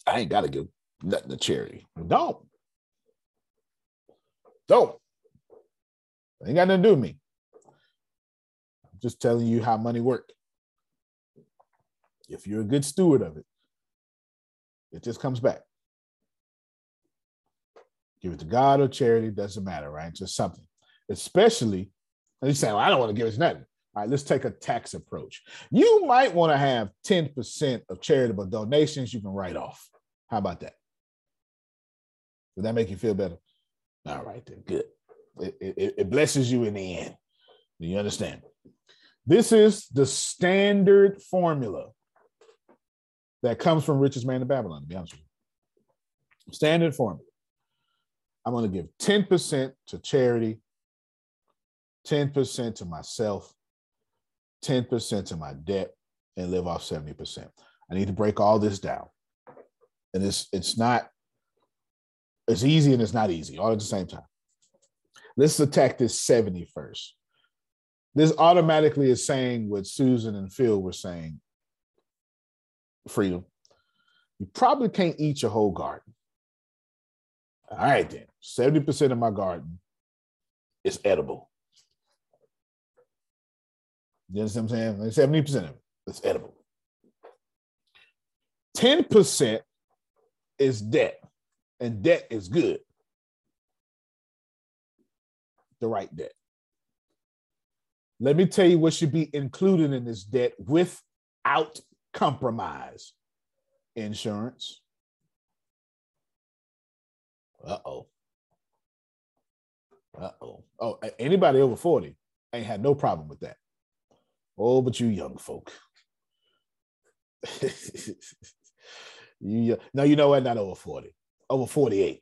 I ain't got to give nothing to charity. Don't. Don't. Ain't got nothing to do with me. I'm just telling you how money works. If you're a good steward of it, it just comes back. Give it to God or charity, doesn't matter, right? Just something. Especially, and you say, well, I don't want to give it nothing. All right, let's take a tax approach. You might want to have 10% of charitable donations you can write off. How about that? Does that make you feel better? All right, then, good. It, it, it blesses you in the end. Do you understand? This is the standard formula that comes from richest man in Babylon, to be honest with you. Standard formula. I'm going to give 10% to charity, 10% to myself, 10% to my debt, and live off 70%. I need to break all this down. And it's it's not it's easy and it's not easy all at the same time. Let's attack this 70 first. This automatically is saying what Susan and Phil were saying freedom. You probably can't eat your whole garden. All right, then. 70% of my garden is edible. You understand what I'm saying? 70% of it is edible. 10% is debt, and debt is good. The right debt. Let me tell you what should be included in this debt without compromise insurance. Uh oh. Uh oh. Oh, anybody over 40 ain't had no problem with that. Oh, but you young folk. you no, you know what? Not over 40. Over 48.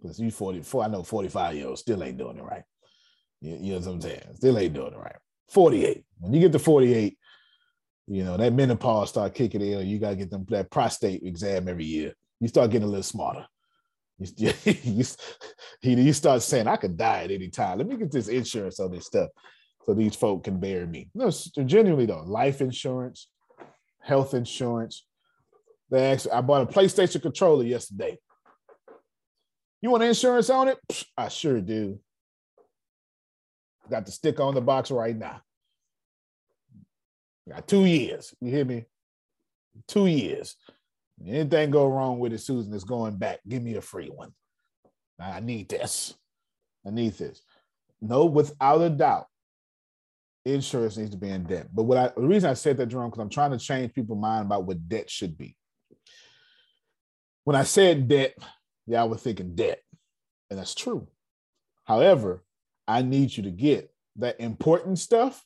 Because you 44, I know 45 year olds still ain't doing it right. You, you know what I'm saying? Still ain't doing it right. 48. When you get to 48, you know, that menopause start kicking in, you gotta get them that prostate exam every year. You start getting a little smarter. You, you, you start saying, I could die at any time. Let me get this insurance on this stuff so these folk can bury me. No, genuinely though, life insurance, health insurance. They actually, I bought a PlayStation controller yesterday. You want insurance on it? I sure do. Got the stick on the box right now. Got two years. You hear me? Two years. Anything go wrong with it, Susan, is going back. Give me a free one. I need this. I need this. No, without a doubt, insurance needs to be in debt. But what I the reason I said that, Jerome, because I'm trying to change people's mind about what debt should be. When I said debt, y'all were thinking debt, and that's true. However, I need you to get that important stuff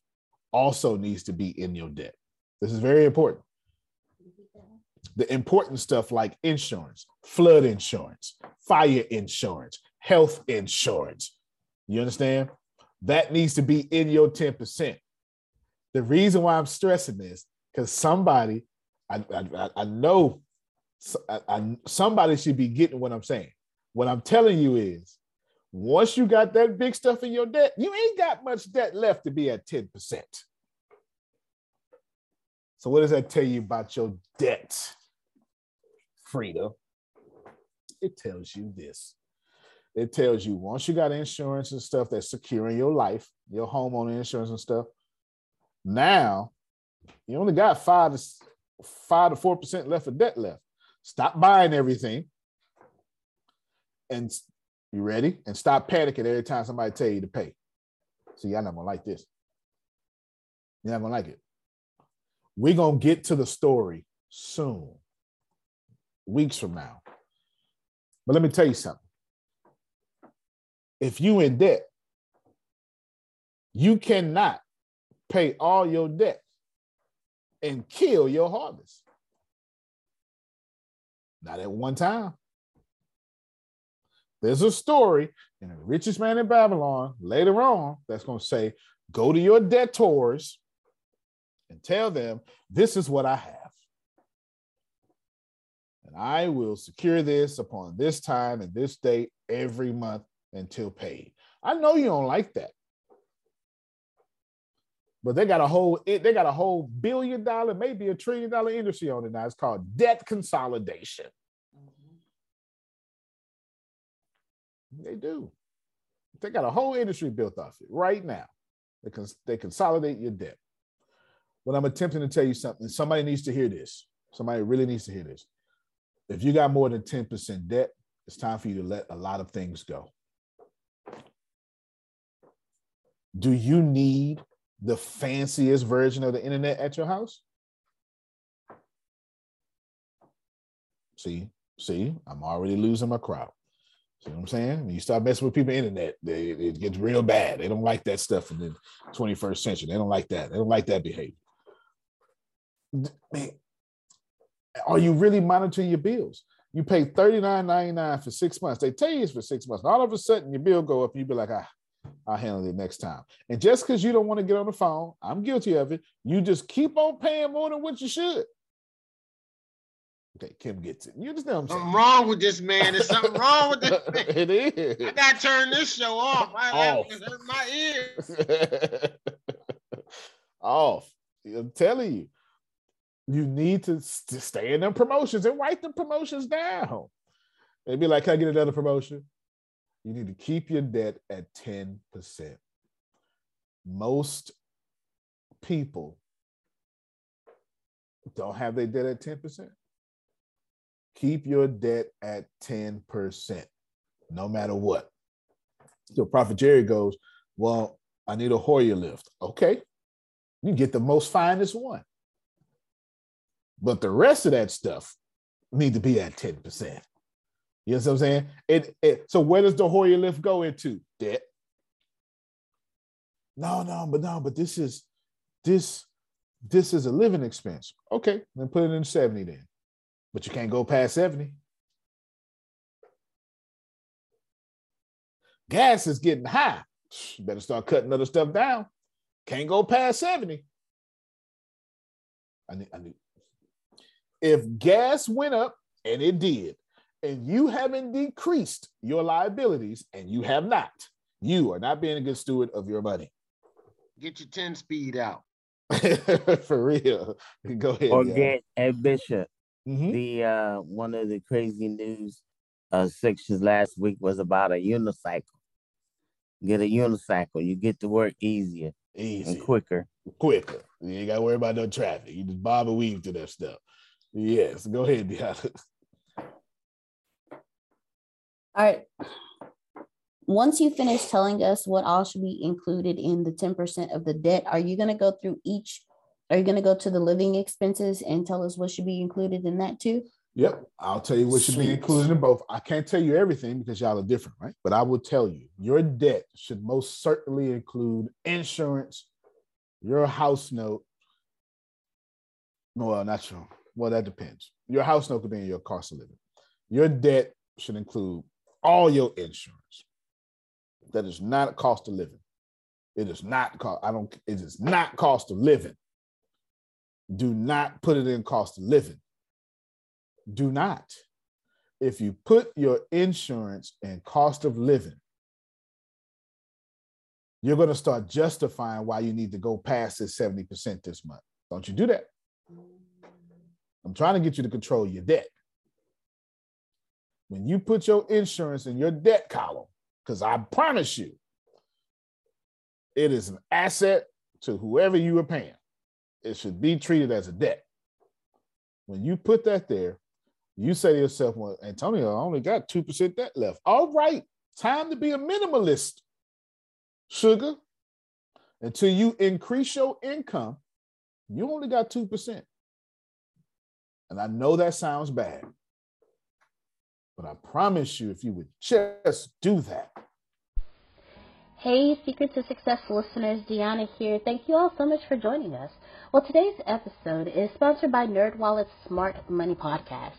also needs to be in your debt. This is very important. The important stuff like insurance, flood insurance, fire insurance, health insurance. You understand? That needs to be in your 10%. The reason why I'm stressing this, because somebody, I, I, I know I, I, somebody should be getting what I'm saying. What I'm telling you is, once you got that big stuff in your debt, you ain't got much debt left to be at 10%. So, what does that tell you about your debt, Frida? It tells you this. It tells you once you got insurance and stuff that's securing your life, your homeowner insurance and stuff, now you only got five to five to four percent left of debt left. Stop buying everything. And you ready? And stop panicking every time somebody tell you to pay. See, y'all not gonna like this. You're not gonna like it. We're to get to the story soon, weeks from now. But let me tell you something. If you in debt, you cannot pay all your debt and kill your harvest. Not at one time. There's a story in the richest man in Babylon later on that's going to say Go to your debtors and tell them, this is what I have. And I will secure this upon this time and this date every month until paid. I know you don't like that. But they got a whole they got a whole billion dollar, maybe a trillion dollar industry on it now. It's called debt consolidation. Mm-hmm. They do. They got a whole industry built off it right now. They, can, they consolidate your debt. What I'm attempting to tell you something, somebody needs to hear this. Somebody really needs to hear this. If you got more than 10% debt, it's time for you to let a lot of things go. Do you need the fanciest version of the internet at your house? See, see, I'm already losing my crowd. See what I'm saying? When you start messing with people internet, they, it gets real bad. They don't like that stuff in the 21st century. They don't like that. They don't like that behavior. Man, are you really monitoring your bills? You pay $39.99 for six months. They tell you it's for six months. And all of a sudden, your bill go up, and you be like, ah, I'll handle it next time. And just because you don't want to get on the phone, I'm guilty of it. You just keep on paying more than what you should. Okay, Kim gets it. You understand what I'm saying? Something wrong with this man. There's something wrong with this man. it is. I gotta turn this show off. I off. hurt my ears. off. I'm telling you, you need to, to stay in them promotions and write the promotions down. They'd be like, "Can I get another promotion?" You need to keep your debt at ten percent. Most people don't have their debt at ten percent keep your debt at 10%, no matter what. So Prophet Jerry goes, Well, I need a Hoyer lift. Okay. You get the most finest one. But the rest of that stuff need to be at 10%. You know what I'm saying? It, it so where does the Hoyer lift go into? Debt. No, no, but no, but this is this this is a living expense. Okay, then put it in 70 then but you can't go past 70. Gas is getting high. Better start cutting other stuff down. Can't go past 70. I need, I need. If gas went up, and it did, and you haven't decreased your liabilities, and you have not, you are not being a good steward of your money. Get your 10 speed out. For real. Go ahead. Or get a bishop. Mm-hmm. The uh, one of the crazy news uh, sections last week was about a unicycle. Get a unicycle, you get to work easier, easier and quicker. Quicker. You ain't got to worry about no traffic. You just bob and weave to that stuff. Yes, go ahead, Deanna. All right. Once you finish telling us what all should be included in the 10% of the debt, are you going to go through each are you going to go to the living expenses and tell us what should be included in that too? Yep, I'll tell you what should be included in both. I can't tell you everything because y'all are different, right? But I will tell you your debt should most certainly include insurance, your house note. Well, not sure. Well, that depends. Your house note could be in your cost of living. Your debt should include all your insurance. That is not a cost of living. It is not cost. I don't. It is not cost of living. Do not put it in cost of living. Do not. If you put your insurance in cost of living, you're going to start justifying why you need to go past this 70% this month. Don't you do that. I'm trying to get you to control your debt. When you put your insurance in your debt column, because I promise you, it is an asset to whoever you are paying it should be treated as a debt. When you put that there, you say to yourself, well, Antonio, I only got 2% debt left. All right, time to be a minimalist, sugar. Until you increase your income, you only got 2%. And I know that sounds bad, but I promise you, if you would just do that, Hey, Secret to Success listeners, Deanna here. Thank you all so much for joining us. Well, today's episode is sponsored by NerdWallet's Smart Money Podcast.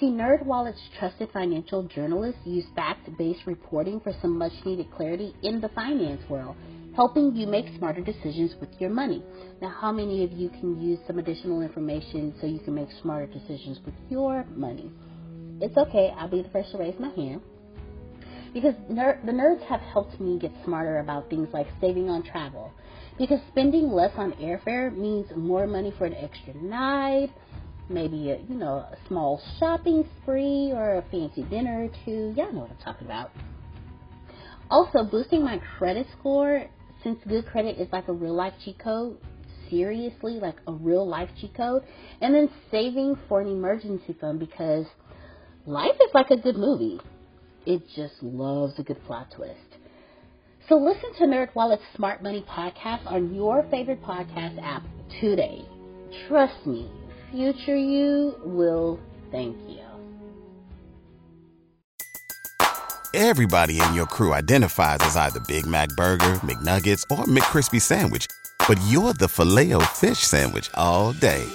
See, NerdWallet's trusted financial journalists use fact-based reporting for some much-needed clarity in the finance world helping you make smarter decisions with your money. Now, how many of you can use some additional information so you can make smarter decisions with your money? It's okay, I'll be the first to raise my hand. Because ner- the nerds have helped me get smarter about things like saving on travel. Because spending less on airfare means more money for an extra night, maybe a you know a small shopping spree or a fancy dinner or two. Y'all know what I'm talking about. Also, boosting my credit score since good credit is like a real life cheat code. Seriously, like a real life cheat code, and then saving for an emergency fund because life is like a good movie. It just loves a good plot twist. So listen to NerdWallet's Smart Money podcast on your favorite podcast app today. Trust me, future you will thank you. Everybody in your crew identifies as either Big Mac Burger, McNuggets, or McCrispy Sandwich. But you're the filet fish Sandwich all day.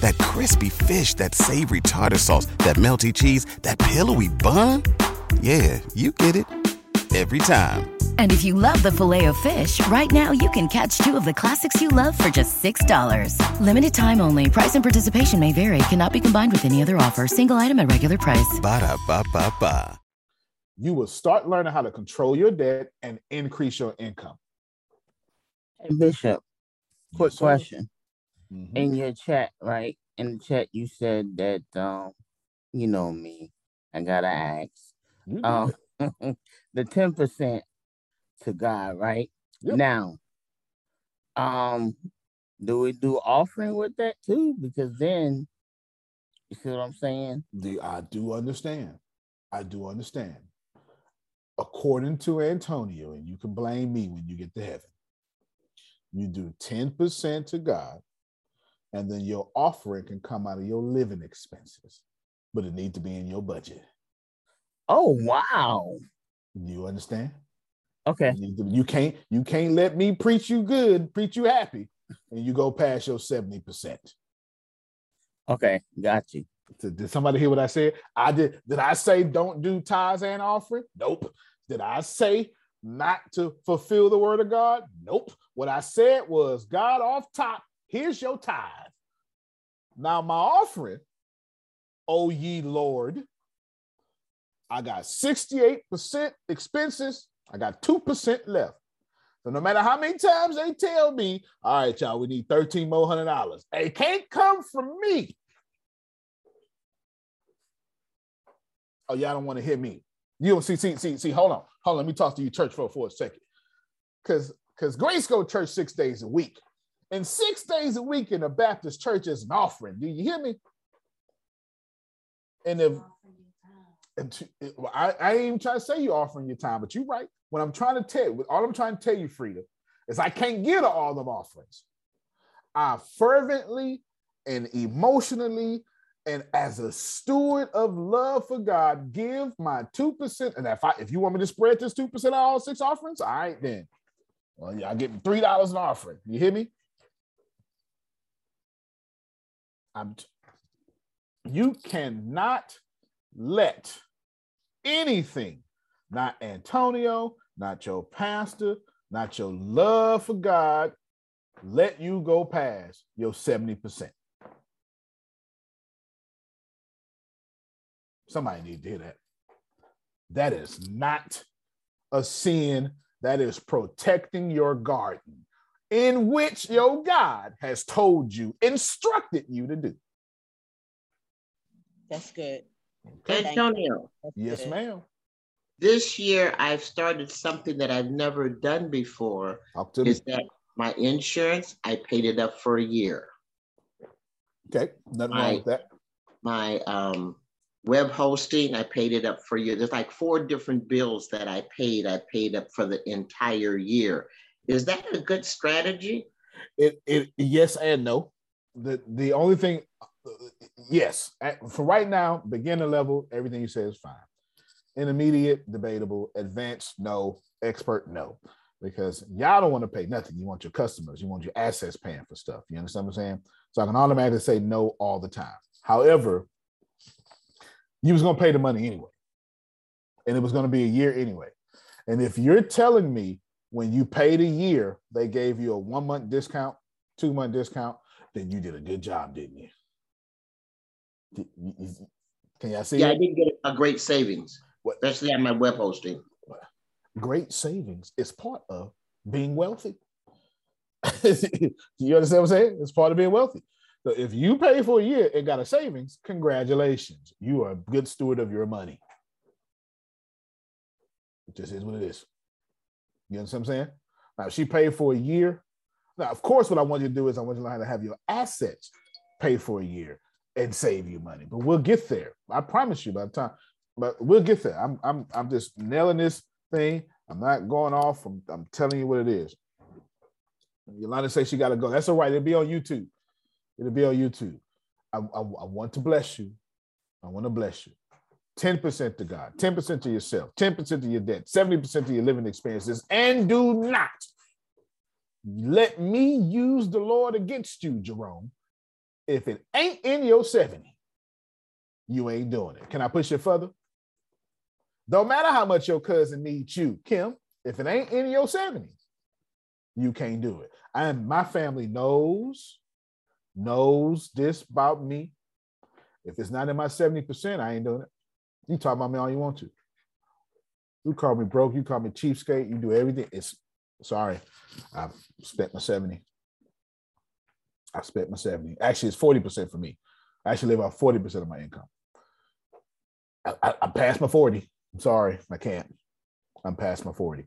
That crispy fish, that savory tartar sauce, that melty cheese, that pillowy bun. Yeah, you get it. Every time. And if you love the Filet-O-Fish, right now you can catch two of the classics you love for just $6. Limited time only. Price and participation may vary. Cannot be combined with any other offer. Single item at regular price. Ba da ba ba ba. You will start learning how to control your debt and increase your income. Hey, Bishop, quick sir. question. Mhm. In your chat, right? In the chat, you said that um, you know me. I gotta ask. Um, the ten percent to God, right? Yep. Now, um, do we do offering with that too? Because then, you see what I'm saying? The, I do understand. I do understand. According to Antonio, and you can blame me when you get to heaven, you do 10% to God, and then your offering can come out of your living expenses, but it needs to be in your budget. Oh wow. You understand? Okay. You, can't you can't let me preach you good, preach you happy, and you go past your 70%. Okay, got you. Did, did somebody hear what I said? I did. Did I say don't do tithes and offering? Nope. Did I say not to fulfill the word of God? Nope. What I said was, God off top, here's your tithe. Now my offering, O ye Lord, I got 68% expenses. I got 2% left. So no matter how many times they tell me, all right, y'all, we need 13 more hundred dollars. It can't come from me. Oh, y'all don't want to hear me. You don't see, see, see, see, hold on. Hold on. Let me talk to you, church, for, for a second. Because because Grace go church six days a week. And six days a week in a Baptist church is an offering. Do you hear me? And if and I, I ain't even trying to say you're offering your time, but you're right. What I'm trying to tell you, all I'm trying to tell you, Frida, is I can't get all them offerings. I fervently and emotionally and as a steward of love for God, give my 2%. And if I if you want me to spread this 2% of all six offerings, all right then. Well, yeah, I get three dollars an offering. You hear me? I'm t- you cannot let anything, not Antonio, not your pastor, not your love for God, let you go past your 70%. Somebody need to hear that. That is not a sin. That is protecting your garden, in which your God has told you, instructed you to do. That's good. Antonio. Yes, ma'am. This year, I've started something that I've never done before. Talk to me. Is that my insurance? I paid it up for a year. Okay, nothing wrong with that. My um, web hosting, I paid it up for a year. There's like four different bills that I paid. I paid up for the entire year. Is that a good strategy? It, it yes and no. The the only thing, yes, for right now, beginner level, everything you say is fine. Intermediate, debatable. Advanced, no. Expert, no. Because y'all don't want to pay nothing. You want your customers, you want your assets paying for stuff. You understand what I'm saying? So I can automatically say no all the time. However, you was gonna pay the money anyway, and it was gonna be a year anyway. And if you're telling me when you paid a year, they gave you a one month discount, two month discount, then you did a good job, didn't you? Can y'all see? Yeah, it? I did get a great savings, especially on my web hosting. Great savings is part of being wealthy. you understand what I'm saying? It's part of being wealthy. So if you pay for a year and got a savings, congratulations. You are a good steward of your money. It just is what it is. You know what I'm saying? Now, she paid for a year, now, of course, what I want you to do is I want you to learn how to have your assets pay for a year and save you money. But we'll get there. I promise you by the time, but we'll get there. I'm I'm I'm just nailing this thing. I'm not going off. I'm, I'm telling you what it is. Yolanda says she got to go. That's all right. It'll be on YouTube. It'll be on YouTube. I, I, I want to bless you. I want to bless you. 10% to God, 10% to yourself, 10% to your debt, 70% to your living experiences, and do not let me use the Lord against you, Jerome. If it ain't in your 70, you ain't doing it. Can I push it further? Don't matter how much your cousin needs you, Kim, if it ain't in your 70, you can't do it. And my family knows, knows this about me. If it's not in my 70%, I ain't doing it. You talk about me all you want to. You call me broke, you call me cheapskate, you do everything. It's sorry, I've spent my 70. I spent my 70. Actually, it's 40% for me. I actually live off 40% of my income. I, I, I passed my 40. I'm sorry, I can't. I'm past my 40.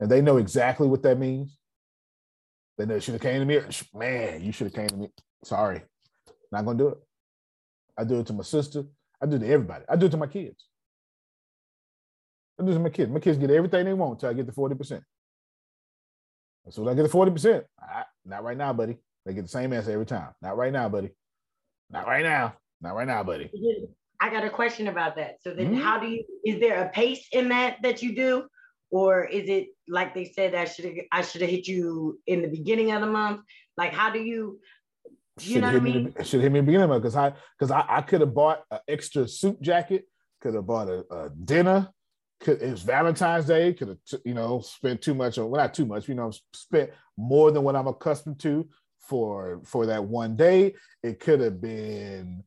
And they know exactly what that means. They know should have came to me. Man, you should have came to me. Sorry. Not gonna do it. I do it to my sister. I do it to everybody. I do it to my kids. I do it to my kids. My kids get everything they want until I get the 40%. So I get the 40%. I, not right now, buddy. They get the same answer every time. Not right now, buddy. Not right now. Not right now, buddy. I got a question about that. So then mm-hmm. how do you is there a pace in that that you do? Or is it like they said I should have I should have hit you in the beginning of the month? Like how do you you know what I mean? Should hit me in the beginning because I because I, I could have bought an extra suit jacket, could have bought a, a dinner. Could, it was Valentine's Day. Could have you know spent too much on well not too much. You know spent more than what I'm accustomed to for for that one day. It could have been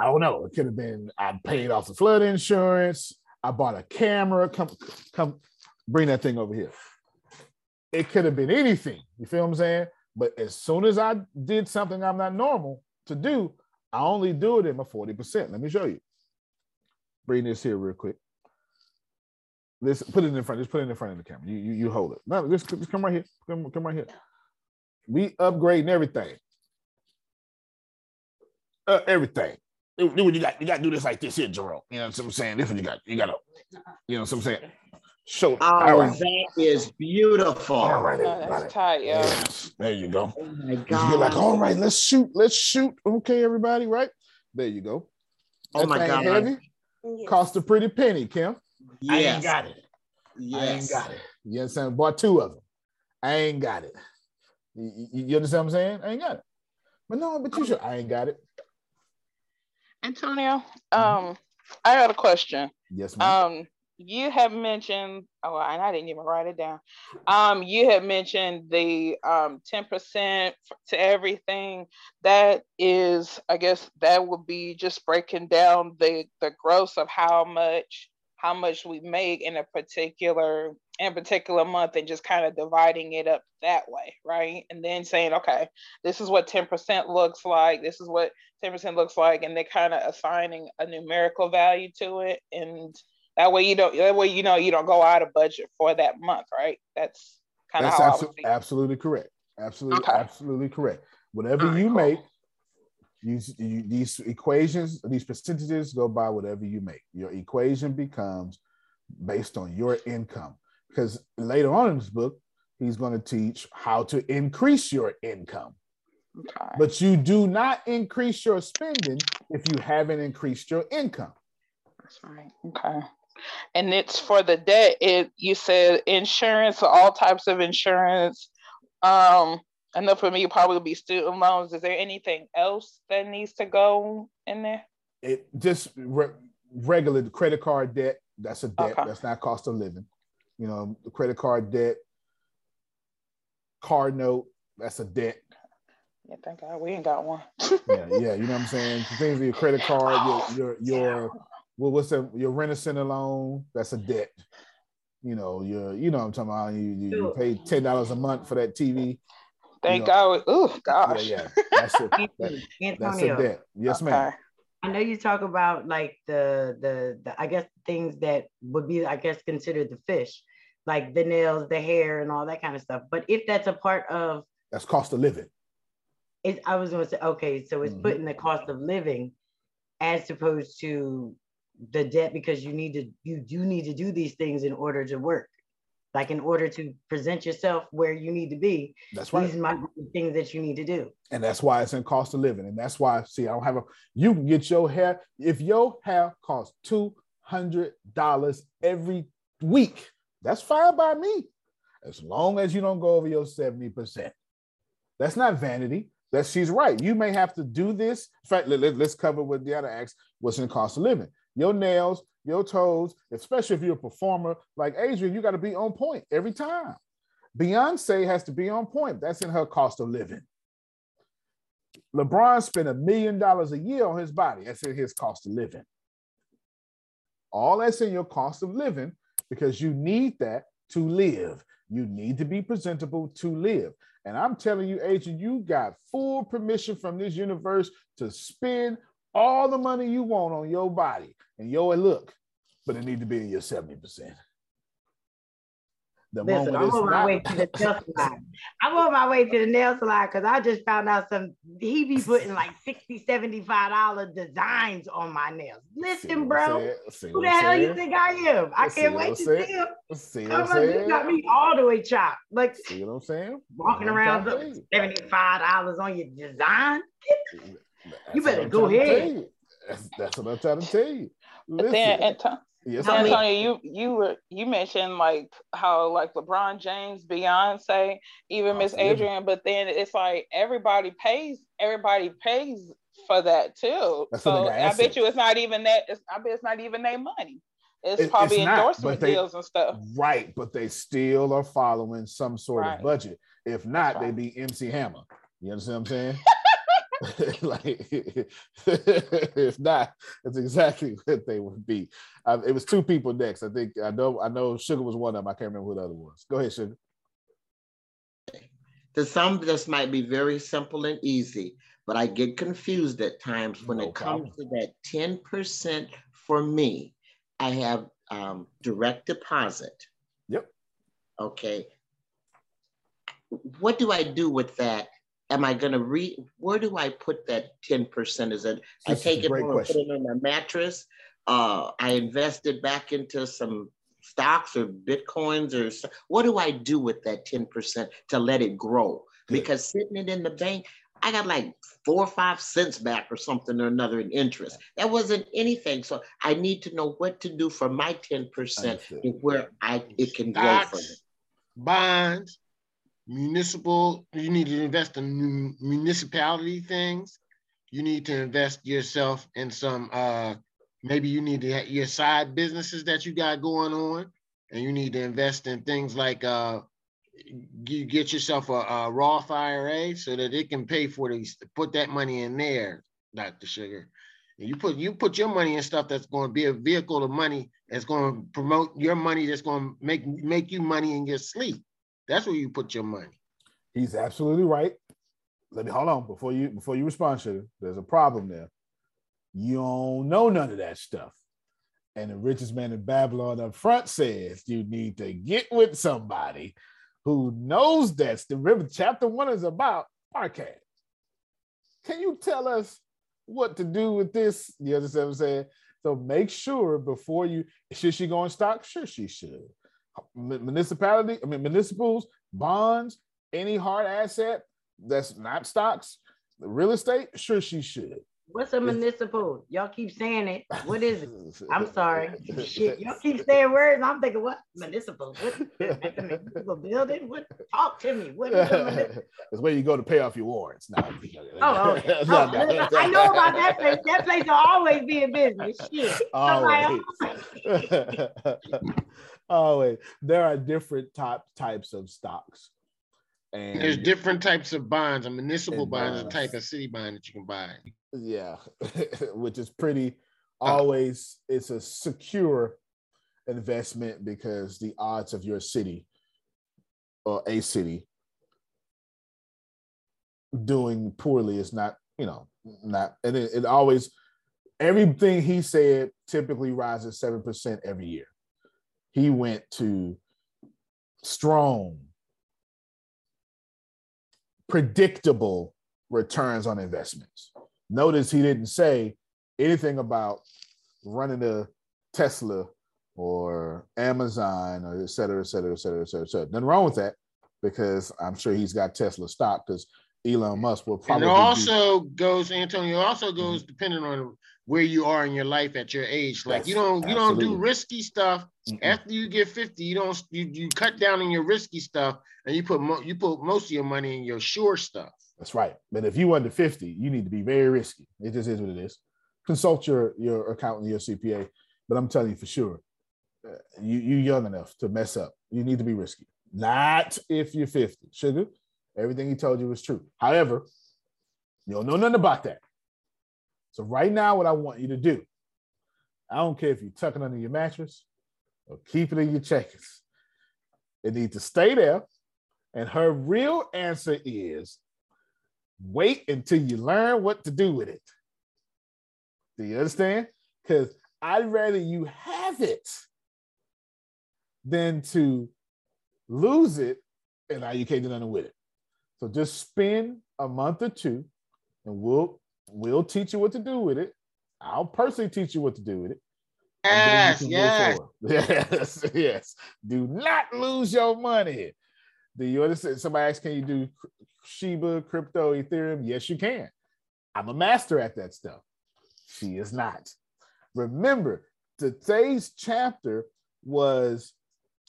I don't know. It could have been I paid off the flood insurance. I bought a camera. Come come bring that thing over here. It could have been anything. You feel what I'm saying? But as soon as I did something I'm not normal to do, I only do it in my 40%. Let me show you. Bring this here real quick. This put it in front. Just put it in front of the camera. You you, you hold it. No, just, just come right here. Come, come right here. We upgrading everything. Uh, everything. Do what you got. You got to do this like this here, Jerome. You know what I'm saying? This is what you got. You got to, you know what I'm saying? Show. Oh, right. that is beautiful. All right, oh, that's tight, yeah. Yes. There you go. Oh my God. You're like, all right, let's shoot. Let's shoot. Okay, everybody, right? There you go. Oh that my God. Heavy. Yes. Cost a pretty penny, Kim. Yes. I ain't got it. Yes. I ain't got it. You understand? Bought two of them. I ain't got it. You, you, understand what I'm saying? I ain't got it. But no, but you should. I ain't got it. Antonio, mm-hmm. um, I got a question. Yes, ma'am. Um, you have mentioned, oh, and I didn't even write it down. Um, you have mentioned the um 10% to everything. That is, I guess that would be just breaking down the the gross of how much how much we make in a particular in a particular month and just kind of dividing it up that way, right? And then saying, okay, this is what 10% looks like, this is what 10% looks like, and they're kind of assigning a numerical value to it. And that way you don't that way you know you don't go out of budget for that month, right? That's kind of how absolutely, absolutely correct. Absolutely, okay. absolutely correct. Whatever right, you cool. make, you, you, these equations, these percentages go by whatever you make. Your equation becomes based on your income. Because later on in this book, he's going to teach how to increase your income. Okay. But you do not increase your spending if you haven't increased your income. That's right. Okay. And it's for the debt. It you said insurance, all types of insurance. Um, I know for me, probably be student loans. Is there anything else that needs to go in there? It just re- regular credit card debt. That's a debt. Okay. That's not cost of living. You know, the credit card debt, car note, that's a debt. Yeah, thank God we ain't got one. yeah, yeah, you know what I'm saying. Things with your credit card, your your your well, what's that? Your rent a center loan, that's a debt. You know, your you know what I'm talking about. You you, you pay ten dollars a month for that TV. Thank you know, God. Oh gosh. Yeah, yeah. That's a, that, that's a debt. Yes, ma'am. I know you talk about like the, the the I guess things that would be I guess considered the fish, like the nails, the hair, and all that kind of stuff. But if that's a part of That's cost of living. it, I was going to say okay, so it's Mhm. putting the cost of living as opposed to the debt because you need to you do need to do these things in order to work. Like in order to present yourself where you need to be, That's right. these might be the things that you need to do. and that's why it's in cost of living. And that's why, see, I don't have a. You can get your hair if your hair costs two hundred dollars every week. That's fine by me, as long as you don't go over your seventy percent. That's not vanity. That she's right. You may have to do this. In fact, let, us cover what the other asks. What's in cost of living? Your nails, your toes, especially if you're a performer like Adrian, you got to be on point every time. Beyonce has to be on point. That's in her cost of living. LeBron spent a million dollars a year on his body. That's in his cost of living. All that's in your cost of living because you need that to live. You need to be presentable to live. And I'm telling you, agent, you got full permission from this universe to spend all the money you want on your body and yo, your look, but it need to be in your 70%. The Listen, I'm on my way to the nail salon. I'm on my way to the nail salon because I just found out some he be putting like 60 75 dollar designs on my nails. Listen, bro, who what the hell you think I am? I See can't wait to saying? see him. See what I'm on, you saying? got me all the way chopped. Like See what I'm saying? walking around I'm with 75 dollars on your design. You better go trying to tell ahead. That's, that's what I'm trying to tell you. But then. Anto- Yes. Antonio, you you were you mentioned like how like LeBron James, Beyonce, even Miss Cost of living. Adrian, but then it's like everybody pays everybody pays for that too. That's so I bet you it's not even that. It's, I bet it's not even their money. It's It- probably it's endorsement but they- deals and stuff. Right, but they still are following some sort Right. of budget. If not, right. they be MC Hammer. You understand what I'm saying? like, if not, that's exactly what they would be. Uh, it was two people next. I think I know. I know Sugar was one of them. I can't remember who the other was. Go ahead, Sugar. To some, this might be very simple and easy, but I get confused at times when No it comes to that 10% for me. I have um, direct deposit. Yep. Okay. What do I do with that? Am I going to read? Where do I put that 10%? Is it, I This is a take it great home and put it on my mattress? Uh, I invest it back into some stocks or bitcoins or what do I do with that 10% to let it grow? Good. Because sitting it in the bank, I got like four or five cents back or something or another in interest. That wasn't anything. So I need to know what to do for my 10% and where I it can grow from. Stocks, bonds, municipal. You need to invest in mun- municipality things. You need to invest yourself in some. uh Maybe you need to have your side businesses that you got going on, and you need to invest in things like uh you get yourself a, a Roth IRA so that it can pay for these. Put that money in there, Dr. Sugar. And you put you put your money in stuff that's going to be a vehicle of money that's going to promote your money that's going to make make you money in your sleep. That's where you put your money. He's absolutely right. Let me hold on before you before you respond, Sugar. There's a problem there. You don't know none of that stuff. And the richest man in Babylon up front says you need to get with somebody who knows that's the river. chapter one is about podcast. Can you tell us what to do with this? You understand what I'm saying? So make sure before you should she go in stock? Sure, she should. Mun- Municipality, I mean municipals, bonds, any hard asset that's not stocks, real estate, sure she should. What's a municipal? Y'all keep saying it. What is it? I'm sorry. Shit, y'all keep saying words. I'm thinking, what municipal? What a municipal building? What? Talk to me. What is a municipal? It's where you go to pay off your warrants. No, Oh, oh okay. Oh, listen, I know about that place. That place will always be in business. Shit. I'm Always. Always. There are different top types of stocks. And there's different types of bonds. A municipal bond is a type of city bond that you can buy. Yeah, which is pretty uh, always it's a secure investment because the odds of your city or a city doing poorly is not, you know, not and it, it always everything he said typically rises 7% every year. He went to strong, predictable returns on investments. Notice he didn't say anything about running a Tesla or Amazon or et cetera, et cetera, et cetera, et cetera, et cetera. Nothing wrong with that because I'm sure he's got Tesla stock because Elon Musk will And probably it be- also goes, Antonio, also goes depending on where you are in your life at your age. Like you don't you don't do risky stuff Mm-mm. after you get 50. You don't you, you cut down on your risky stuff and you put mo- you put most of your money in your sure stuff. That's right. But if you under 50, you need to be very risky. It just is what it is. Consult your your accountant, your CPA. But I'm telling you for sure, uh, you you young enough to mess up. You need to be risky. Not if you're 50. Sugar, everything he told you was true. However, you don't know nothing about that. So right now, what I want you to do, I don't care if you tuck it under your mattress or keep it in your checkers. It needs to stay there. And her real answer is wait until you learn what to do with it. Do you understand? Because I'd rather you have it than to lose it and now you can't do nothing with it. So just spend a month or two and we'll we'll teach you what to do with it. I'll personally teach you what to do with it. And then you Yes, forward. Yes, yes. Do not lose your money. Do you understand? Somebody asked, can you do Shiba, crypto, Ethereum? Yes, you can. I'm a master at that stuff. She is not. Remember, today's chapter was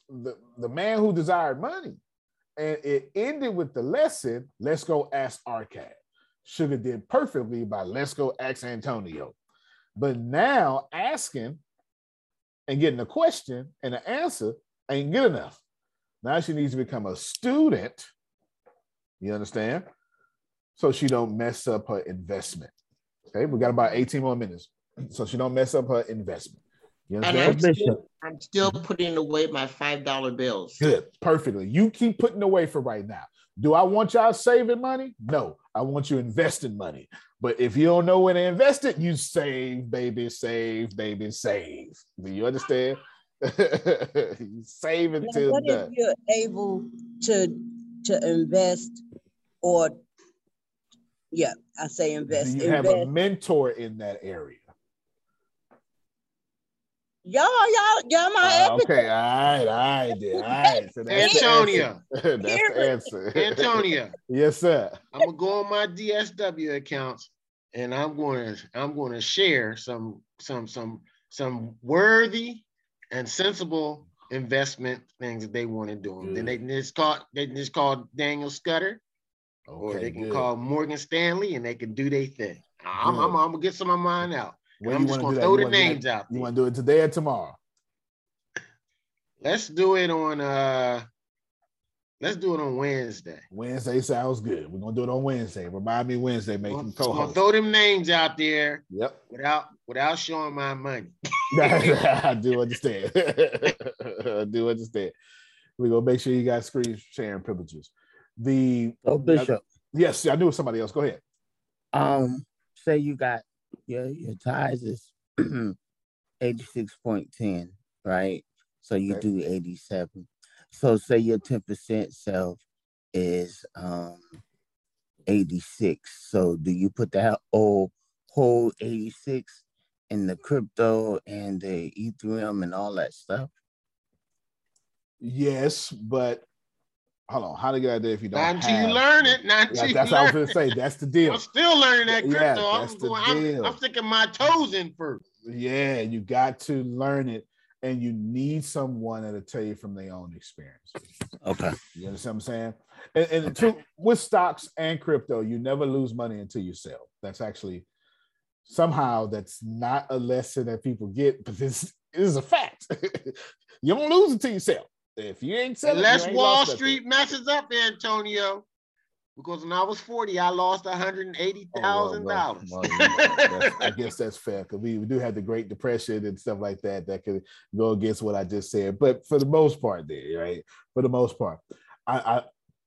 the, the man who desired money. And it ended with the lesson, let's go ask Arkad. Sugar did perfectly by let's go ask Antonio. But now asking and getting a question and an answer ain't good enough. Now she needs to become a student. You understand? So she don't mess up her investment. Okay, we got about 18 more minutes. So she don't mess up her investment. You And I'm still, I'm still putting away my five dollar bills. Good, perfectly. You keep putting away for right now. Do I want y'all saving money? No, I want you investing money. But if you don't know when to invest it, you save, baby, save, baby, save. Do you understand? you save Now, until what if you're able to to invest or yeah, I say invest. Do you have a mentor in that area? Y'all, y'all, y'all my Uh, okay, all right, all right, then, all right. So that's Antonia. the answer. that's the answer. Antonia. yes, sir. I'm gonna go on my DSW accounts and I'm going to I'm going to share some some some some worthy and sensible investment things that they want to do. Then they can just call they can just call Daniel Scudder, or they can good. call Morgan Stanley, and they can do their thing. I'm, I'm, I'm gonna get some of mine out. And When I'm you just wanna gonna throw the names that- out. You want to do it today or tomorrow? Let's do it on uh let's do it on Wednesday. Wednesday sounds good. We're gonna do it on Wednesday. Remind me Wednesday, make him I'm gonna co-host. throw them names out there Yep. without without showing my money. I do understand. I do understand. We're gonna make sure you got screen sharing privileges. The Oh, Bishop. yes, I knew it was somebody else. Go ahead. Um, say you got your your ties is eighty six point ten, right? So you do eighty seven. So say your ten percent self is um eighty six. So do you put that whole whole eighty six in the crypto and the Ethereum and all that stuff? Yes, but hold on. How to get out there if you don't? Not until you learn it. Not until Yeah, you that's what I was gonna say. That's the deal. I'm still learning that Yeah, crypto. that's I'm the going. I'm. I'm sticking my toes in first. Yeah, you got to learn it, and you need someone that'll tell you from their own experience. Okay. You understand what I'm saying? And, and to, with stocks and crypto, you never lose money until you sell. That's actually somehow that's not a lesson that people get, but this is a fact. you don't lose it to yourself. If you ain't selling, Unless ain't Wall. Street messes up, Antonio. Because when I was 40, I lost $180,000. Oh, well, well, well, I guess that's fair because we, we do have the Great Depression and stuff like that that could go against what I just said. But for the most part, there, right? For the most part, I, I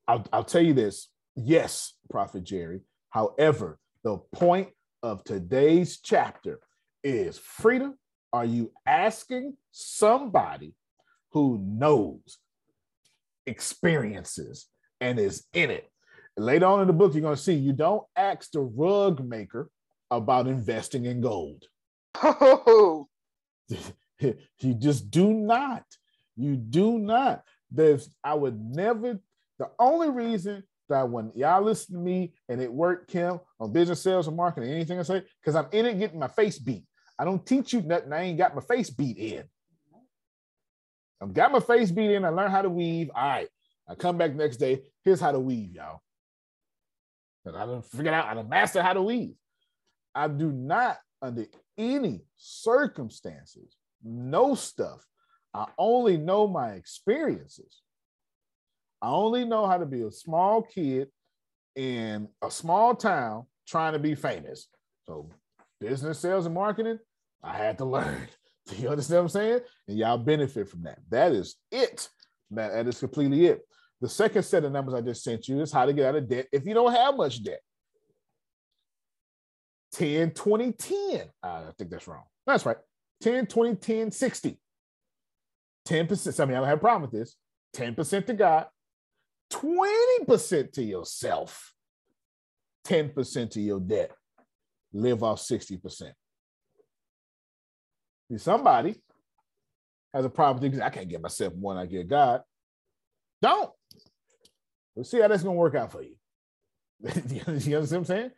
I'll, I'll tell you this. Yes, Prophet Jerry. However, the point of today's chapter is freedom. Are you asking somebody who knows, experiences, and is in it? Later on in the book, you're going to see you don't ask the rug maker about investing in gold. Oh, you just do not. You do not. There's, I would never, the only reason that when y'all listen to me and it worked, Kim, on business, sales, and marketing, anything I say, because I'm in it getting my face beat. I don't teach you nothing. I ain't got my face beat in. I've got my face beat in. I learned how to weave. All right. I come back next day. Here's how to weave, y'all. And I done figured out, I done master how to weave. I do not, under any circumstances, know stuff. I only know my experiences. I only know how to be a small kid in a small town trying to be famous. So, business, sales, and marketing, I had to learn. You understand what I'm saying? And y'all benefit from that. That is it. That, that is completely it. The second set of numbers I just sent you is how to get out of debt if you don't have much debt. 10, 20, 10. Uh, I think that's wrong. That's right. 10, 20, 10, 60. 10%. Some I don't have a problem with this. 10% to God, 20% to yourself, 10% to your debt. Live off 60%. See, somebody has a problem thinking, I can't get myself one, I get God. Don't. Let's see how that's going to work out for you. you understand what I'm saying?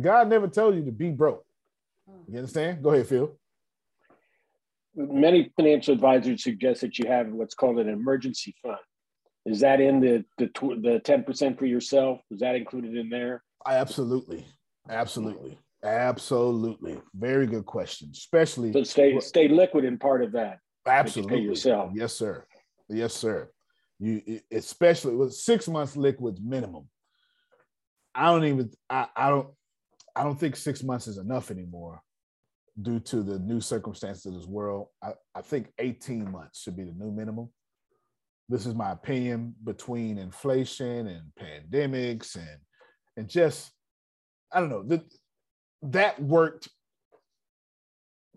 God never told you to be broke. You understand? Go ahead, Phil. Many financial advisors suggest that you have what's called an emergency fund. Is that in the the the ten percent for yourself? Is that included in there? Absolutely, absolutely, absolutely. Very good question. Especially So stay stay liquid in part of that. absolutely yourself. Yes, sir. Yes, sir. You especially with six months liquids minimum. I don't even. I, I don't. I don't think six months is enough anymore, due to the new circumstances of this world. I, I think eighteen months should be the new minimum. This is my opinion between inflation and pandemics and and just I don't know that that worked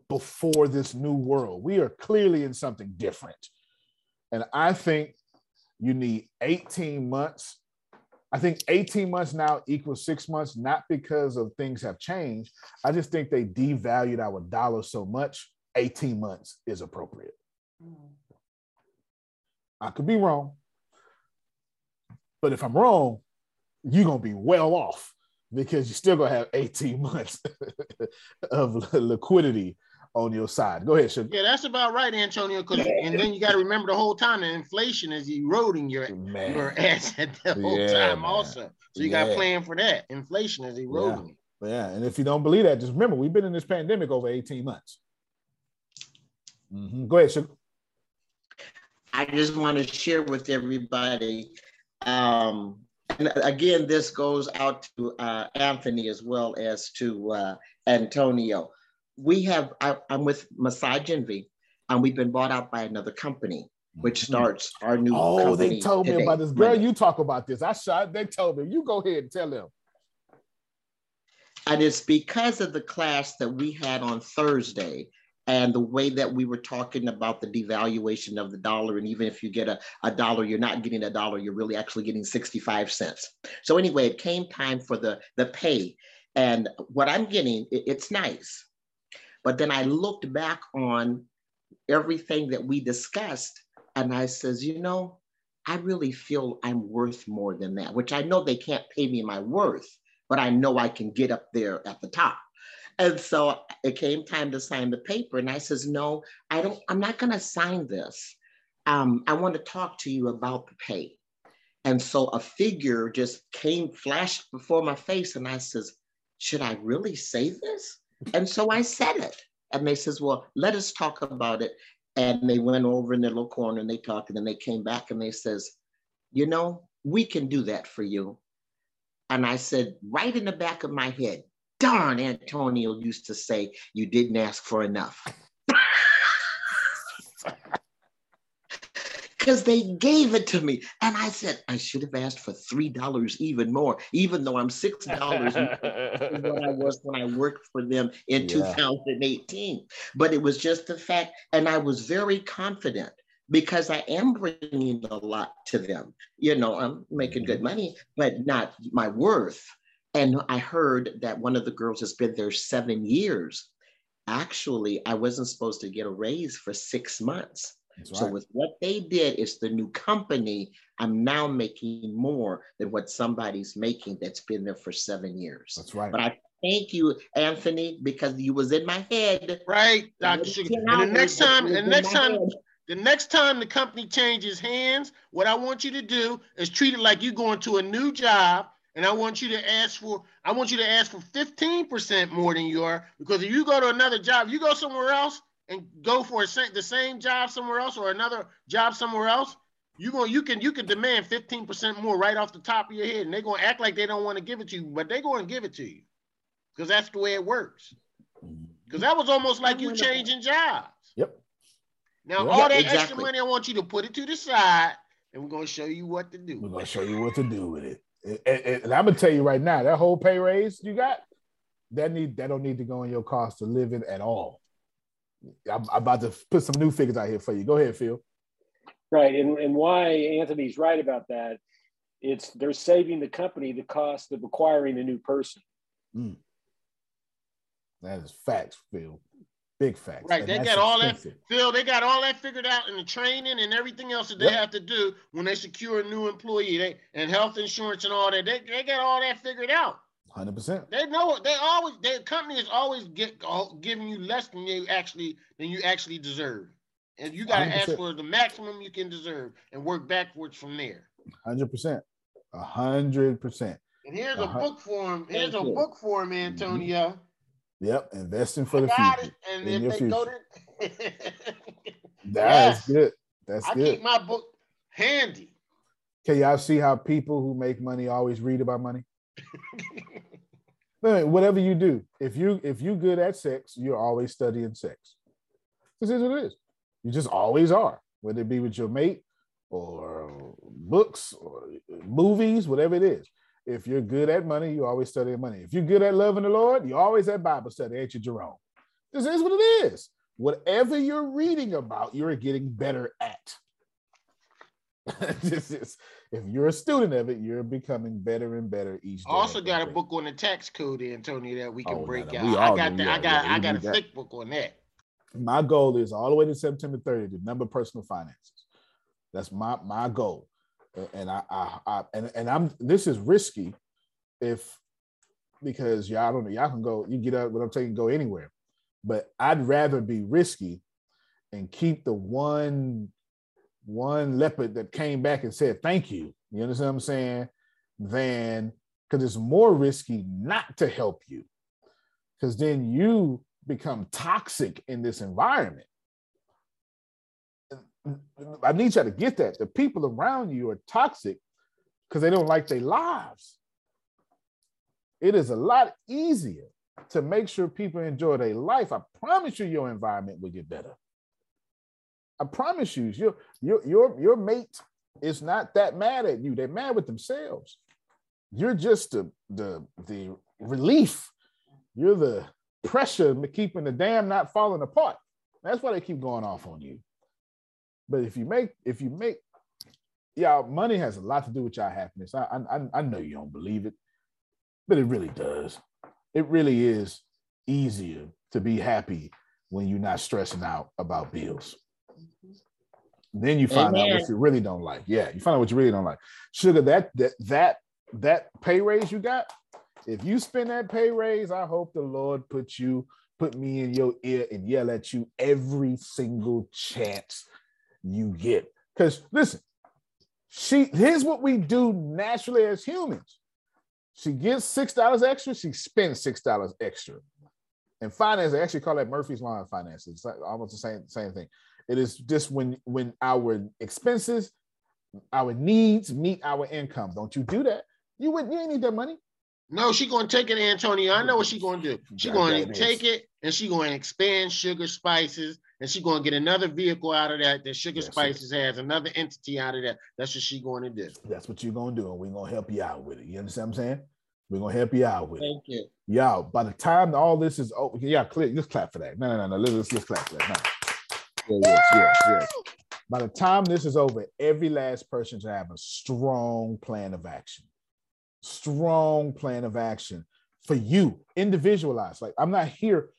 before this new world. We are clearly in something different. And I think you need 18 months. I think 18 months now equals six months, not because of things have changed. I just think they devalued our dollar so much. 18 months is appropriate. I could be wrong. But if I'm wrong, you're going to be well off because you're still going to have 18 months of liquidity on your side. Go ahead, Sugar. Yeah, that's about right, Antonio. Because and then you got to remember the whole time that inflation is eroding your your asset the whole Yeah, time, man. also. So you got to plan for that. Inflation is eroding. Yeah, and if you don't believe that, just remember we've been in this pandemic over 18 months. Mhm. Go ahead, Sugar. I just want to share with everybody. Um, and again, this goes out to uh, Anthony as well as to uh, Antonio. We have, I, I'm with Massage Envy, and we've been bought out by another company, which starts our new Oh, they told me about this. Girl, you talk about this. I shot. They told me. You go ahead and tell them. And it's because of the class that we had on Thursday and the way that we were talking about the devaluation of the dollar. And even if you get a, a dollar, you're not getting a dollar, you're really actually getting 65 cents. So anyway, it came time for the, the pay. And what I'm getting, it- it's nice. But then I looked back on everything that we discussed and I says, you know, I really feel I'm worth more than that, which I know they can't pay me my worth, but I know I can get up there at the top. And so it came time to sign the paper. And I says, no, I don't, I'm not gonna sign this. Um, I want to talk to you about the pay. And so a figure just came, flashed before my face, and I says, should I really say this? And so I said it. And they says, well, let us talk about it. And they went over in their little corner and they talked, and then they came back and they says, you know, we can do that for you. And I said, right in the back of my head, darn, Antonio used to say, you didn't ask for enough. because they gave it to me. And I said, I should have asked for $3 even more, even though I'm $6 what I was when I worked for them in yeah. 2018. But it was just the fact, and I was very confident because I am bringing a lot to them. You know, I'm making good mm-hmm. money, but not my worth. And I heard that one of the girls has been there seven years. Actually, I wasn't supposed to get a raise for six months. Right. So with what they did, it's the new company. I'm now making more than what somebody's making that's been there for seven years. That's right. But I thank you, Anthony, because you was in my head. Right, Dr. Sugar. And the next time, and next time, head. the next time the company changes hands, what I want you to do is treat it like you're going to a new job. And I want you to ask for, I want you to ask for 15% more than you are. Because if you go to another job, you go somewhere else, and go for a, the same job somewhere else or another job somewhere else, you going you can you can demand 15% more right off the top of your head. And they're gonna act like they don't want to give it to you, but they're gonna give it to you. Because that's the way it works. Mm-hmm. Because that was almost like you changing jobs. Yep. Now yep, all that exactly. extra money, I want you to put it to the side, and we're gonna show you what to do. We're gonna show you what to do with it. And, and, and I'm gonna tell you right now, that whole pay raise you got, that need that don't need to go in your cost of living at all. I'm, I'm about to put some new figures out here for you. Go ahead, Phil. Right, and and why Anthony's right about that? It's they're saving the company the cost of acquiring a new person. Mm. That is facts, Phil. Big facts. Right, and they got all expensive. that, Phil. They got all that figured out in the training and everything else that they yep. have to do when they secure a new employee. They and health insurance and all that. They, they got all that figured out. Hundred percent. They know they always their company is always get giving you less than you actually than you actually deserve, and you got to ask for the maximum you can deserve and work backwards from there. Hundred percent. A hundred percent. And here's a, a book for him. Here's a book for him, Antonio. Mm-hmm. Yep, investing for the future. It. And if they future. go to That's yes. good. That's I good. keep my book handy. Can y'all see how people who make money always read about money? whatever you do, if you if you good at sex, you're always studying sex. This is what it is. You just always are, whether it be with your mate or books or movies, whatever it is. If you're good at money, you always study money. If you're good at loving the Lord, you always at Bible study, ain't you, Jerome? This is what it is. Whatever you're reading about, you're getting better at. this is if you're a student of it, you're becoming better and better each day. Also got a book on the tax code, Antonio, that we can oh, break out. I got the, I got yeah, I got a that. thick book on that. My goal is all the way to September 30th, the number of personal finances. That's my my goal. And I, I, I and, and I'm this is risky if because y'all don't know, y'all can go, you get up what I'm taking, go anywhere. But I'd rather be risky and keep the one one leopard that came back and said thank you. You understand what I'm saying? Than because it's more risky not to help you, because then you become toxic in this environment. I need you to get that. The people around you are toxic because they don't like their lives. It is a lot easier to make sure people enjoy their life. I promise you, your environment will get better. I promise you, your your your your mate is not that mad at you. They're mad with themselves. You're just the the the relief. You're the pressure keeping the dam not falling apart. That's why they keep going off on you. But if you make if you make y'all money has a lot to do with y'all happiness. I I I know you don't believe it, but it really does. It really is easier to be happy when you're not stressing out about bills. Then you find Amen. out what you really don't like. Yeah, you find out what you really don't like. Sugar, that that that that pay raise you got, if you spend that pay raise, I hope the Lord put you, put me in your ear and yell at you every single chance you get. Because listen, she here's what we do naturally as humans. She gets six dollars extra, she spends six dollars extra. And finance, they actually call that Murphy's Law in finance. It's like almost the same same thing. It is just when when our expenses, our needs meet our income. Don't you do that? You would you ain't need that money. No, she gonna take it, Antonio. I know what she gonna do. She gonna take it and she gonna expand sugar spices and she gonna get another vehicle out of that that sugar spices has another entity out of that. That's what she going to do. That's what you're gonna do, and we're gonna help you out with it. You understand what I'm saying? We're gonna help you out with it. Thank you. Y'all, by the time all this is over, yeah, click, let's clap for that. No, no, no, no. Let's, let's, let's clap for that. No. Yeah, yes, yes, yes. By the time this is over, every last person should have a strong plan of action. Strong plan of action for you, individualized. Like I'm not here.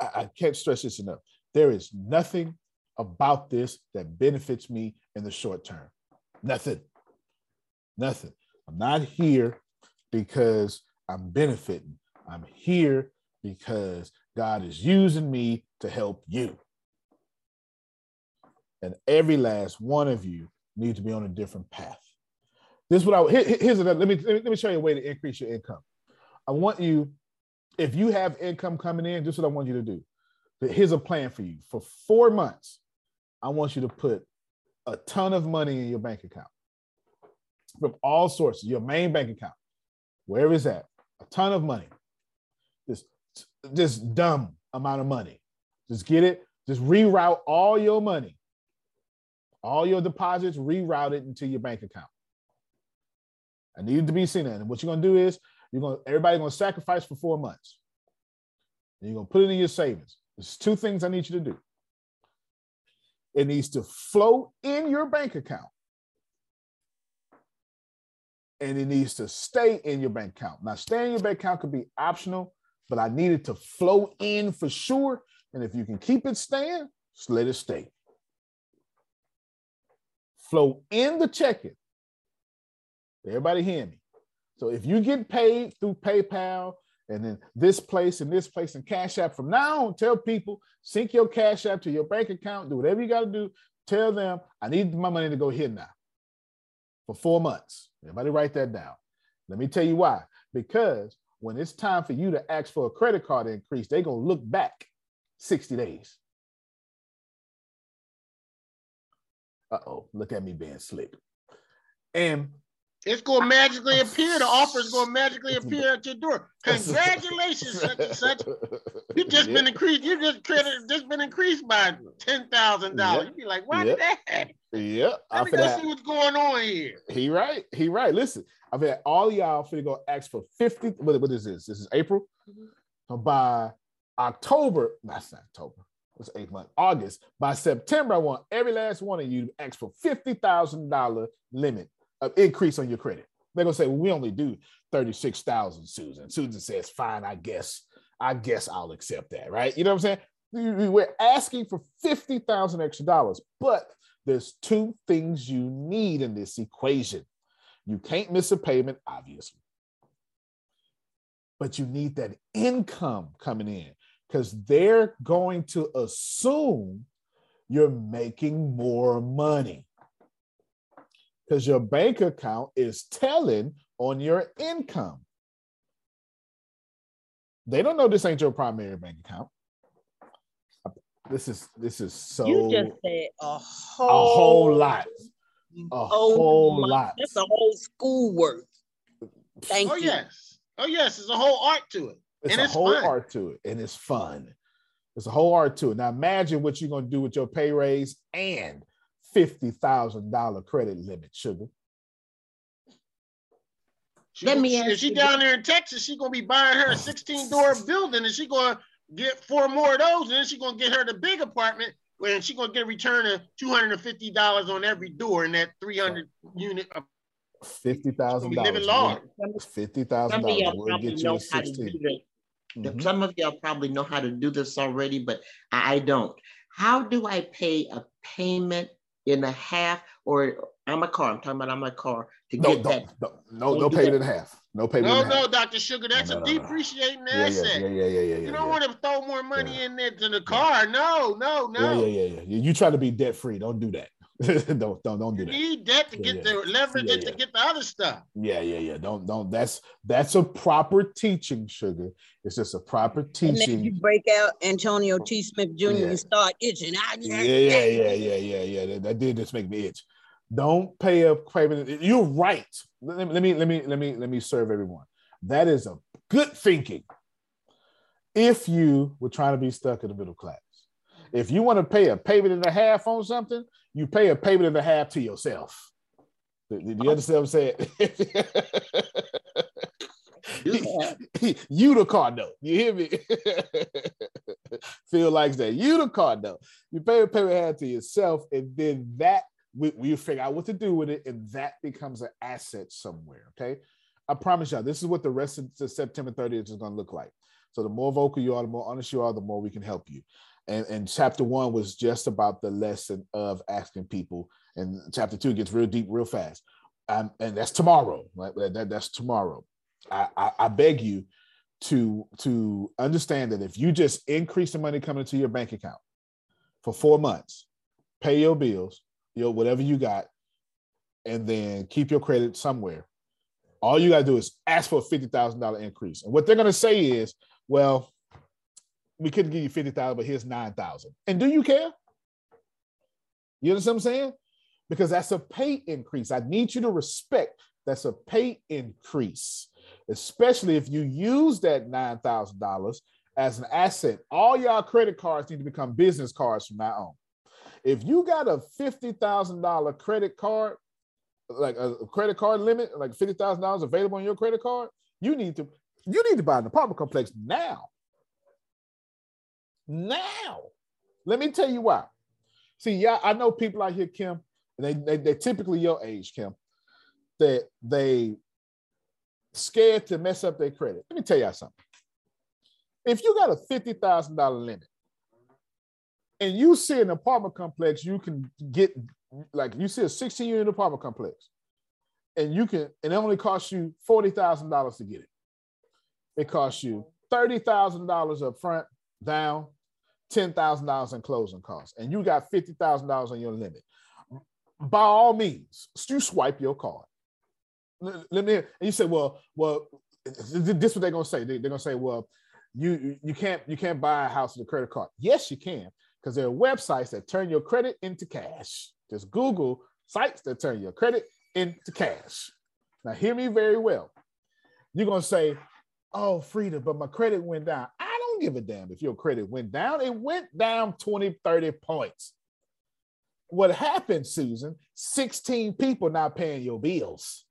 I, I can't stress this enough. There is nothing about this that benefits me in the short term. Nothing. Nothing. I'm not here because I'm benefiting. I'm here because God is using me to help you. And every last one of you need to be on a different path. This is what I here- here- here's another. Let me, let me let me show you a way to increase your income. I want you, if you have income coming in, this is what I want you to do. Here's a plan for you. For four months, I want you to put a ton of money in your bank account from all sources, your main bank account, wherever it's at, a ton of money. Just, just dumb amount of money. Just get it, just reroute all your money, all your deposits, reroute it into your bank account. I need it to be seen. that And what you're gonna do is you're gonna everybody gonna sacrifice for four months. And you're gonna put it in your savings. There's two things I need you to do. It needs to flow in your bank account. And it needs to stay in your bank account. Now, stay in your bank account could be optional, but I need it to flow in for sure. And if you can keep it staying, just let it stay. Flow in the checking. Everybody hear me? So if you get paid through PayPal and then this place and this place and Cash App from now on, tell people sync your Cash App to your bank account, do whatever you got to do. Tell them I need my money to go here now for four months. Everybody write that down. Let me tell you why. Because when it's time for you to ask for a credit card increase, they're gonna look back 60 days. Uh-oh, look at me being slick. And It's gonna magically appear. The offer is gonna magically appear at your door. Congratulations, such and such. You just been increased. You just credit just been increased by ten thousand dollars. Yep. You be like, why Yep. did that yeah, Let me go see what's going on here. He right. He right. Listen, I've had all y'all finna go ask for 50. What, what is this? This is April. So by October, that's not October. It's eight months. August. By September, I want every last one of you to ask for fifty thousand dollar limit increase on your credit. They're gonna say, well, we only do thirty six thousand, Susan. Susan says, fine, I guess. I guess I'll accept that, right? You know what I'm saying? We- we- We're asking for fifty thousand extra dollars, but there's two things you need in this equation. You can't miss a payment, obviously, but you need that income coming in because they're going to assume you're making more money because your bank account is telling on your income. They don't know this ain't your primary bank account. This is this is so you just said a whole, a whole lot. A whole whole lot. Oh lot. That's a whole school work. Thank oh you. yes. Oh yes. There's a whole art to it. It's and a it's whole fun. art to it, and it's fun. It's a whole art to it. Now imagine what you're gonna do with your pay raise and fifty thousand dollar credit limit, sugar. She Let me ask if she you down there in Texas, she gonna be buying her a 16 door building, and she gonna get four more of those, and then she gonna get her the big apartment, and she gonna get a return of 250 dollars on every door in that 300 unit. Fifty thousand Be living dollars. large. Fifty thousand Some of y'all dollars. We'll get you a how to do sixteen. this. Mhm. Some of y'all probably know how to do this already, but I, I don't. How do I pay a payment in a half or I'm a car? I'm talking about I'm a car to No, get don't, that. no, no, Don't no do payment in half. No payment No, in half. no, Dr. Sugar, that's No, a no, no, no. depreciating Yeah, yeah, asset. yeah, yeah, yeah, yeah, You yeah. don't yeah. want to throw more money in into the car. No, no, no. Yeah, yeah, yeah, yeah. You, you try to be debt free. Don't do that. don't don't don't do You that. need that to get yeah. the leverage Yeah, it to get the other stuff. Yeah, yeah, yeah. Don't don't. That's that's a proper teaching, sugar. It's just a proper teaching. And then you break out Antonio T. Smith Jr. Yeah. You start itching. Ah, Yeah, yeah, yeah, yeah, yeah, yeah. That, that did just make me itch. Don't pay a payment. You're right. Let me, let me let me let me let me serve everyone. That is a good thinking. If you were trying to be stuck in the middle class, if you want to pay a payment and a half on something, you pay a payment and a half to yourself. Do you understand what I'm saying? you the car note. You hear me? Feel like that. You the car note. You pay a payment half to yourself, and then that we, we figure out what to do with it, and that becomes an asset somewhere. Okay. I promise y'all, this is what the rest of September 30th is going to look like. So the more vocal you are, the more honest you are, the more we can help you. And, and chapter one was just about the lesson of asking people, and chapter two gets real deep real fast. Um, and that's tomorrow. Right? That, that- that's tomorrow. I, I, I beg you to to understand that if you just increase the money coming into your bank account for four months, pay your bills, your whatever you got, and then keep your credit somewhere. All you gotta do is ask for a fifty thousand dollar increase, and what they're gonna say is, "Well, we couldn't give you fifty thousand, but here's nine thousand. And do you care? You understand what I'm saying? Because that's a pay increase. I need you to respect that's a pay increase, especially if you use that nine thousand dollars as an asset. All y'all credit cards need to become business cards from now on. If you got a fifty thousand dollar credit card, like a credit card limit, like fifty thousand dollars available on your credit card, you need to you need to buy an apartment complex now. Now, let me tell you why. See, yeah, I know people out here, Kim, and they, they they're typically your age, Kim, that they scared to mess up their credit. Let me tell y'all something. If you got a fifty thousand dollar limit, and you see an apartment complex, you can get like you see a sixteen unit apartment complex, and you can, and it only costs you forty thousand dollars to get it. It costs you thirty thousand dollars up front, down, ten thousand dollars in closing costs, and you got fifty thousand dollars on your limit. By all means, you swipe your card. Let me. And you say, well, well, this is what they're gonna say. They, are gonna say, well, you you can't you can't buy a house with a credit card. Yes, you can, because there are websites that turn your credit into cash. Just Google sites that turn your credit into cash. Now, hear me very well. You're gonna say, oh, Frida, but my credit went down. I give a damn if your credit went down. It went down 20, 30 points. What happened, Susan? 16 people not paying your bills.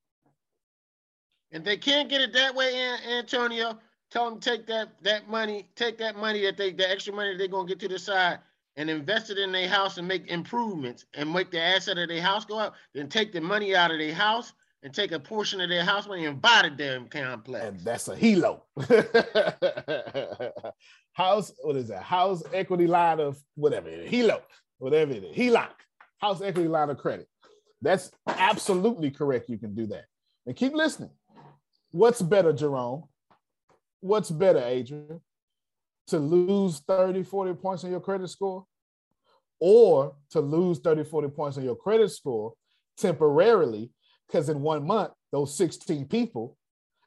And they can't get it that way, An- Antonio. Tell them take that that money, take that money that they the extra money they're gonna get to the side and invest it in their house and make improvements and make the asset of their house go up. Then take the money out of their house and take a portion of their house money and buy the damn complex. And that's a helo. house, what is that? House equity line of whatever it is. Helo, whatever it is. HELOC, house equity line of credit. That's absolutely correct. You can do that. And keep listening. What's better, Jerome? What's better, Adrian? To lose 30, 40 points on your credit score or to lose 30, 40 points on your credit score temporarily because in one month, those 16 people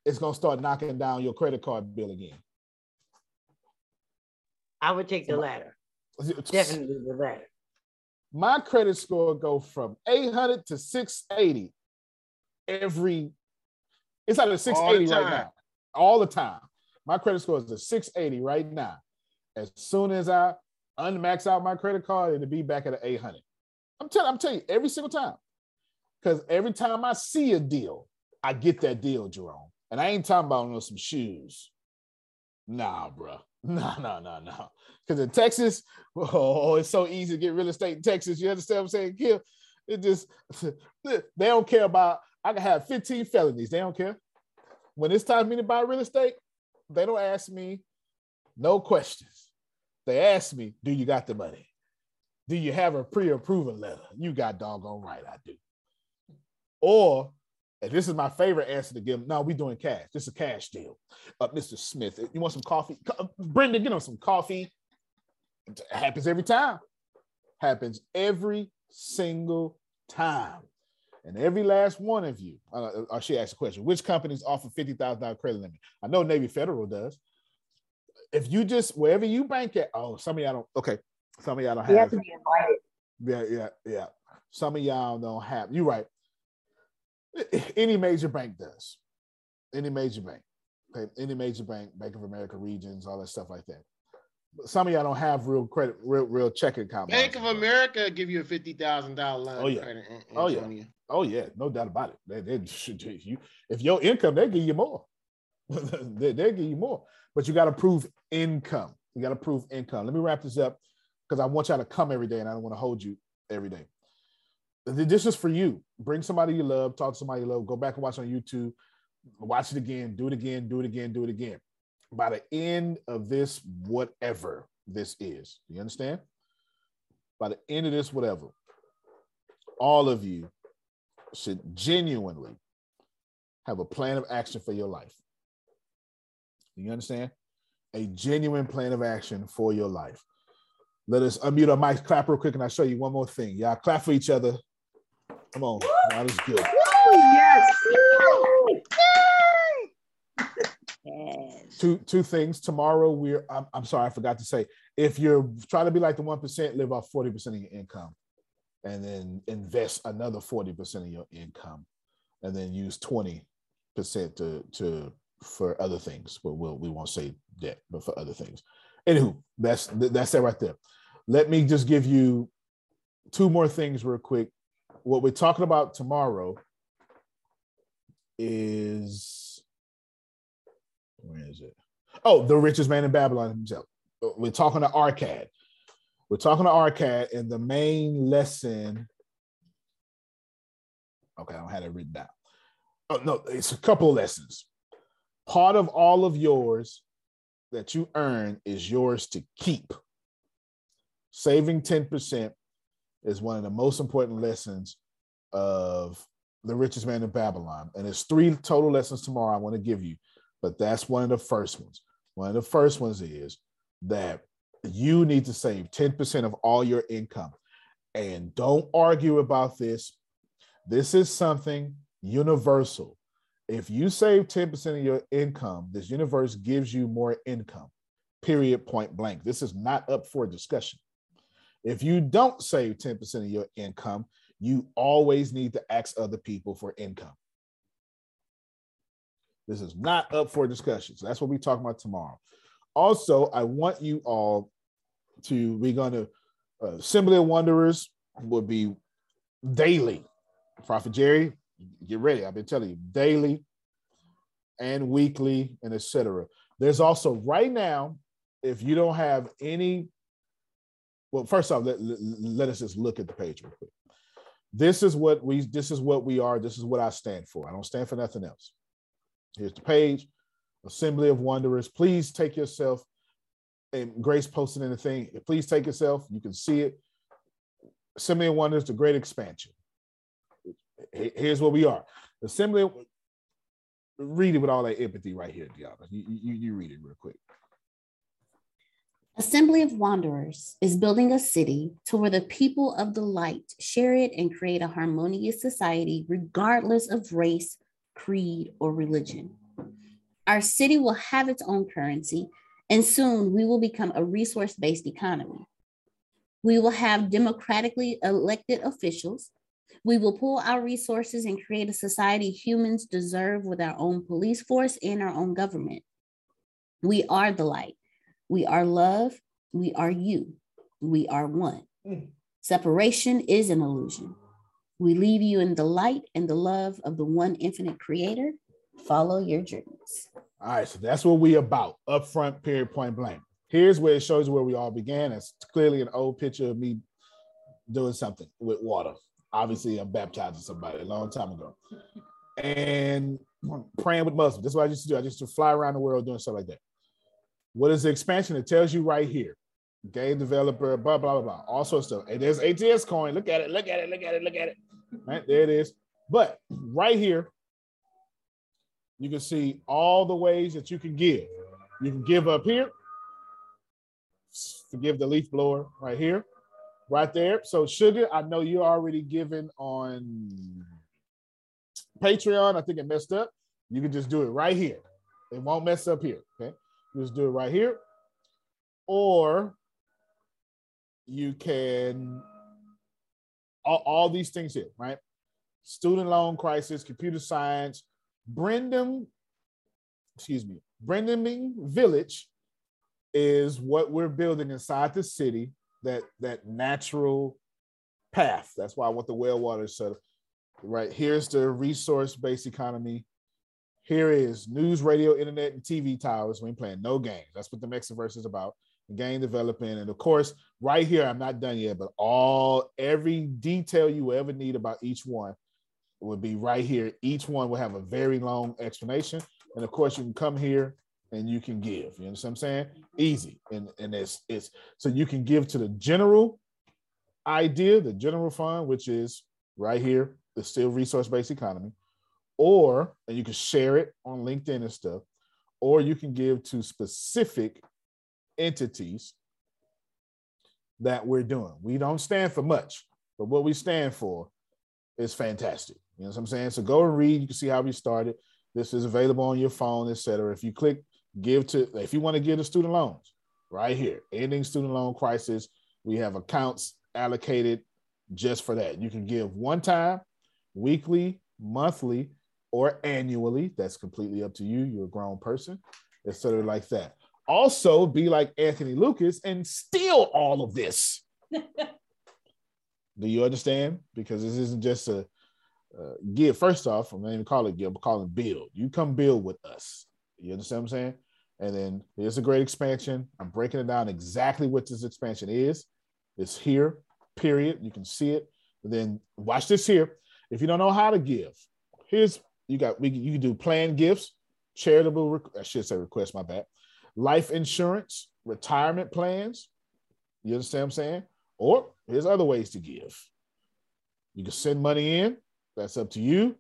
is going to start knocking down your credit card bill again. I would take the latter. Definitely the latter. My credit score go from 800 to 680 every, it's at a 680 right now, all the time. My credit score is a 680 right now. As soon as I unmax out my credit card, it'll be back at an 800. I'm telling, I'm telling you, every single time. Because every time I see a deal, I get that deal, Jerome. And I ain't talking about no some shoes. Nah, bro. No, no, no, no. Because in Texas, oh, it's so easy to get real estate in Texas. You understand what I'm saying, Kim? It just they don't care about. I can have 15 felonies. They don't care. When it's time for me to buy real estate, they don't ask me no questions. They ask me, "Do you got the money? Do you have a pre-approval letter?" You got doggone right, I do. Or, and this is my favorite answer to give them, no, we're doing cash. This is a cash deal. Uh, Mr. Smith, you want some coffee? Co- Brenda, get on some coffee. It happens every time. Happens every single time. And every last one of you, uh, uh, she asked a question: Which companies offer fifty thousand dollar credit limit? I know Navy Federal does. If you just wherever you bank at, oh, some of y'all don't. Okay, some of y'all don't have. You have. have to be invited. Yeah, yeah, yeah. Some of y'all don't have. You're right. Any major bank does. Any major bank. Okay, any major bank, Bank of America regions, all that stuff like that. Some of y'all don't have real credit, real real checking account. Bank of America give you a fifty thousand dollar line Oh yeah. credit. Oh yeah. Oh yeah. No doubt about it. They, they you if your income, they give you more. they, they give you more. But you got to prove income. You got to prove income. Let me wrap this up because I want y'all to come every day and I don't want to hold you every day. Th- This is for you. Bring somebody you love, talk to somebody you love, go back and watch on YouTube, watch it again, do it again, do it again, do it again. By the end of this, whatever this is, you understand? By the end of this, whatever, all of you should genuinely have a plan of action for your life. You understand? A genuine plan of action for your life. Let us unmute our mics, clap real quick, and I'll show you one more thing. Y'all clap for each other. Come on. That is good. Yes. Two two things. Tomorrow we're I'm, I'm sorry, I forgot to say. If you're trying to be like the one percent, live off 40% of your income and then invest another 40% of your income and then use 20% to to for other things. But we'll we won't say debt, but for other things. Anywho, that's that's that right there. Let me just give you two more things real quick. What we're talking about tomorrow is where is it? Oh, the richest man in Babylon himself. We're talking to Arkad. We're talking to Arkad, and the main lesson. Okay, I don't have it written down. Oh no, it's a couple of lessons. Part of all of yours that you earn is yours to keep. Saving 10% is one of the most important lessons of the richest man in Babylon. And there's three total lessons tomorrow I want to give you, but that's one of the first ones. One of the first ones is that you need to save 10% of all your income. And don't argue about this. This is something universal. If you save 10% of your income, this universe gives you more income, period, point blank. This is not up for discussion. If you don't save 10% of your income, you always need to ask other people for income. This is not up for discussion. So that's what we're talking about tomorrow. Also, I want you all to, we're going to, uh, Assembly of Wanderers will be daily. Prophet Jerry, get ready. I've been telling you, daily and weekly and etc. There's also right now, if you don't have any, well, first off, let, let, us just look at the page real quick. This is what we this is what we are. This is what I stand for. I don't stand for nothing else. Here's the page, Assembly of Wanderers. Please take yourself, and Grace posted in the thing. Please take yourself. You can see it. Assembly of Wanderers, the Great Expansion. Here's what we are. Assembly. Read it with all that empathy right here, Diana. You, you, you read it real quick. Assembly of Wanderers is building a city to where the people of the light share it and create a harmonious society, regardless of race, creed, or religion. Our city will have its own currency, and soon we will become a resource based economy. We will have democratically elected officials. We will pool our resources and create a society humans deserve with our own police force and our own government. We are the light. We are love. We are you. We are one. Hmm. Separation is an illusion. We leave you in the light and the love of the one infinite creator. Follow your dreams. All right, so that's what we about. Upfront, period, point blank. Here's where it shows where we all began. It's clearly an old picture of me doing something with water. Obviously, I'm baptizing somebody a long time ago. And praying with Muslims. That's what I used to do. I used to fly around the world doing stuff like that. What is the expansion? It tells you right here. Game developer, blah, blah, blah, blah. All sorts of stuff. And there's ATS coin. Look at it, look at it, look at it, look at it. Right there it is. But right here, you can see all the ways that you can give. You can give up here, forgive the leaf blower right here. right there. So sugar, I know you're already giving on Patreon. I think it messed up. You can just do it right here. It won't mess up here. Okay. Just do it right here. Or you can all, all these things here, right? Student loan crisis, computer science, Brendan, excuse me, Brendan Village is what we're building inside the city, that that natural path. That's why I want the well water set right. Here's the resource-based economy. Here is news, radio, internet, and TV towers. We ain't playing no games. That's what the Mexiverse is about. Game developing. And of course, right here, I'm not done yet, but all every detail you ever need about each one would be right here. Each one will have a very long explanation. And of course, you can come here and you can give. You understand what I'm saying? Easy. And and it's it's so you can give to the general idea, the general fund, which is right here, the still resource-based economy, or and you can share it on LinkedIn and stuff, or you can give to specific entities that we're doing. We don't stand for much, but what we stand for is fantastic. You know what I'm saying? So go and read. You can see how we started. This is available on your phone, etc. If you click give to, if you want to give to student loans, right here, ending student loan crisis, we have accounts allocated just for that. You can give one time, weekly, monthly, or annually. That's completely up to you. You're a grown person, etc. Like that also be like Anthony Lucas and steal all of this. Do you understand? Because this isn't just a uh, give. First off, I'm not even calling it give, I'm calling it build. You come build with us. You understand what I'm saying? And then here's a great expansion. I'm breaking it down exactly what this expansion is. It's here, period. You can see it. And then watch this here. If you don't know how to give, here's you got we you can do planned gifts, charitable. I should say request. My bad life insurance, retirement plans. You understand what I'm saying? Or here's other ways to give. You can send money in. That's up to you.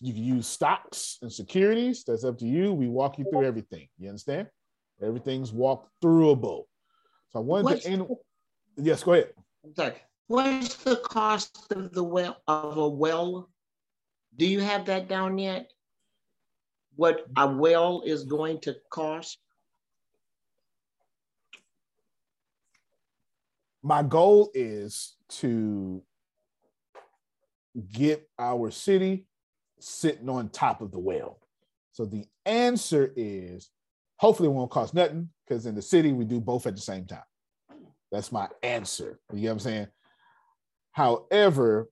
You can use stocks and securities. That's up to you. We walk you through everything. You understand? Everything's walk throughable. So I wanted What's to end. Yes, go ahead. Sorry. What's the cost of the well of a well? Do you have that down yet? What a well is going to cost? my goal is to get our city sitting on top of the well. So the answer is hopefully it won't cost nothing because in the city we do both at the same time. That's my answer. You know what I'm saying? However,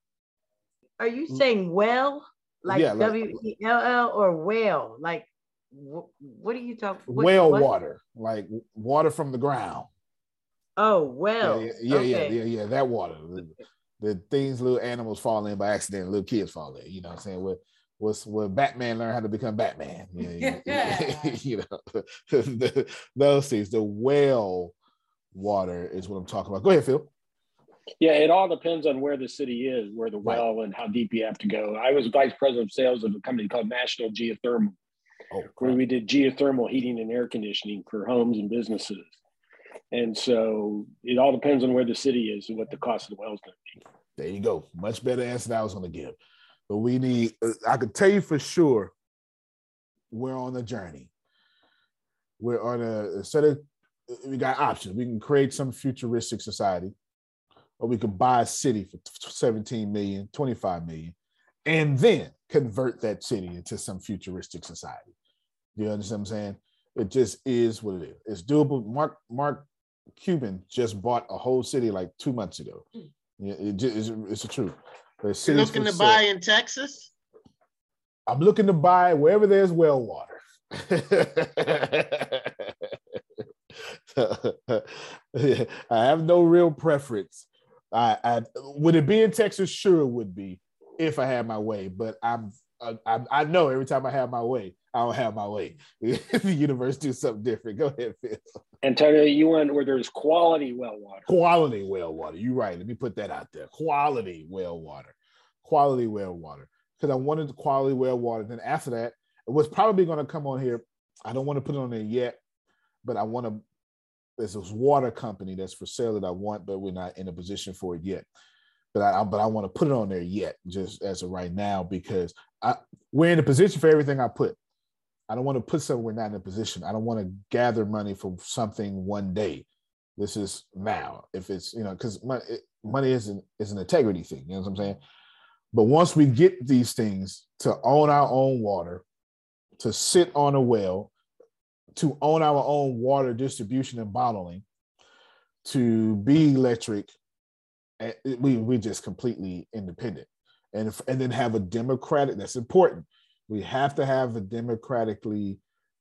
are you saying well like yeah, W E L L or whale? Like what are you talking? Whale water, like water from the ground. Oh well. Yeah, yeah, okay. yeah, yeah, yeah, That water. The, the, things little animals fall in by accident, little kids fall in. You know what I'm saying? What was where Batman learned how to become Batman. Yeah, yeah. you know, the, those things. The whale water is what I'm talking about. Go ahead, Phil. Yeah, it all depends on where the city is, where the well right. and how deep you have to go. I was vice president of sales of a company called National Geothermal, oh, where we did geothermal heating and air conditioning for homes and businesses. And so it all depends on where the city is and what the cost of the well is going to be. There you go. Much better answer than I was going to give. But we need, uh, I could tell you for sure, we're on a journey. We're on a, set of, uh, we got options. We can create some futuristic society, or we could buy a city for 17 million, 25 million, and then convert that city into some futuristic society. You understand what I'm saying? It just is what it is. It's doable. Mark Mark Cuban just bought a whole city like two months ago. Hmm. Yeah, it just, it's, it's the truth. You're looking to sale. buy in Texas? I'm looking to buy wherever there's well water. I have no real preference. I, I would it be in Texas? Sure, it would be if I had my way. But I'm I, I know every time I have my way, I don't have my way. the universe do something different. Go ahead, Phil. Antonio, you want where there's quality well water. Quality well water. You're right. Let me put that out there. Quality well water. Quality well water. Because I wanted the quality well water. Then after that, it was probably going to come on here. I don't want to put it on there yet, but I want to there's this water company that's for sale that I want, but we're not in a position for it yet. But I but I want to put it on there yet, just as of right now, because I we're in a position for everything I put. I don't want to put something we're not in a position. I don't want to gather money for something one day. This is now. If it's you know, because money, money is an is an integrity thing. You know what I'm saying? But once we get these things to own our own water, to sit on a well, to own our own water distribution and bottling, to be electric, eh, we we just completely independent, and if, and then have a democratic. That's important. We have to have a democratically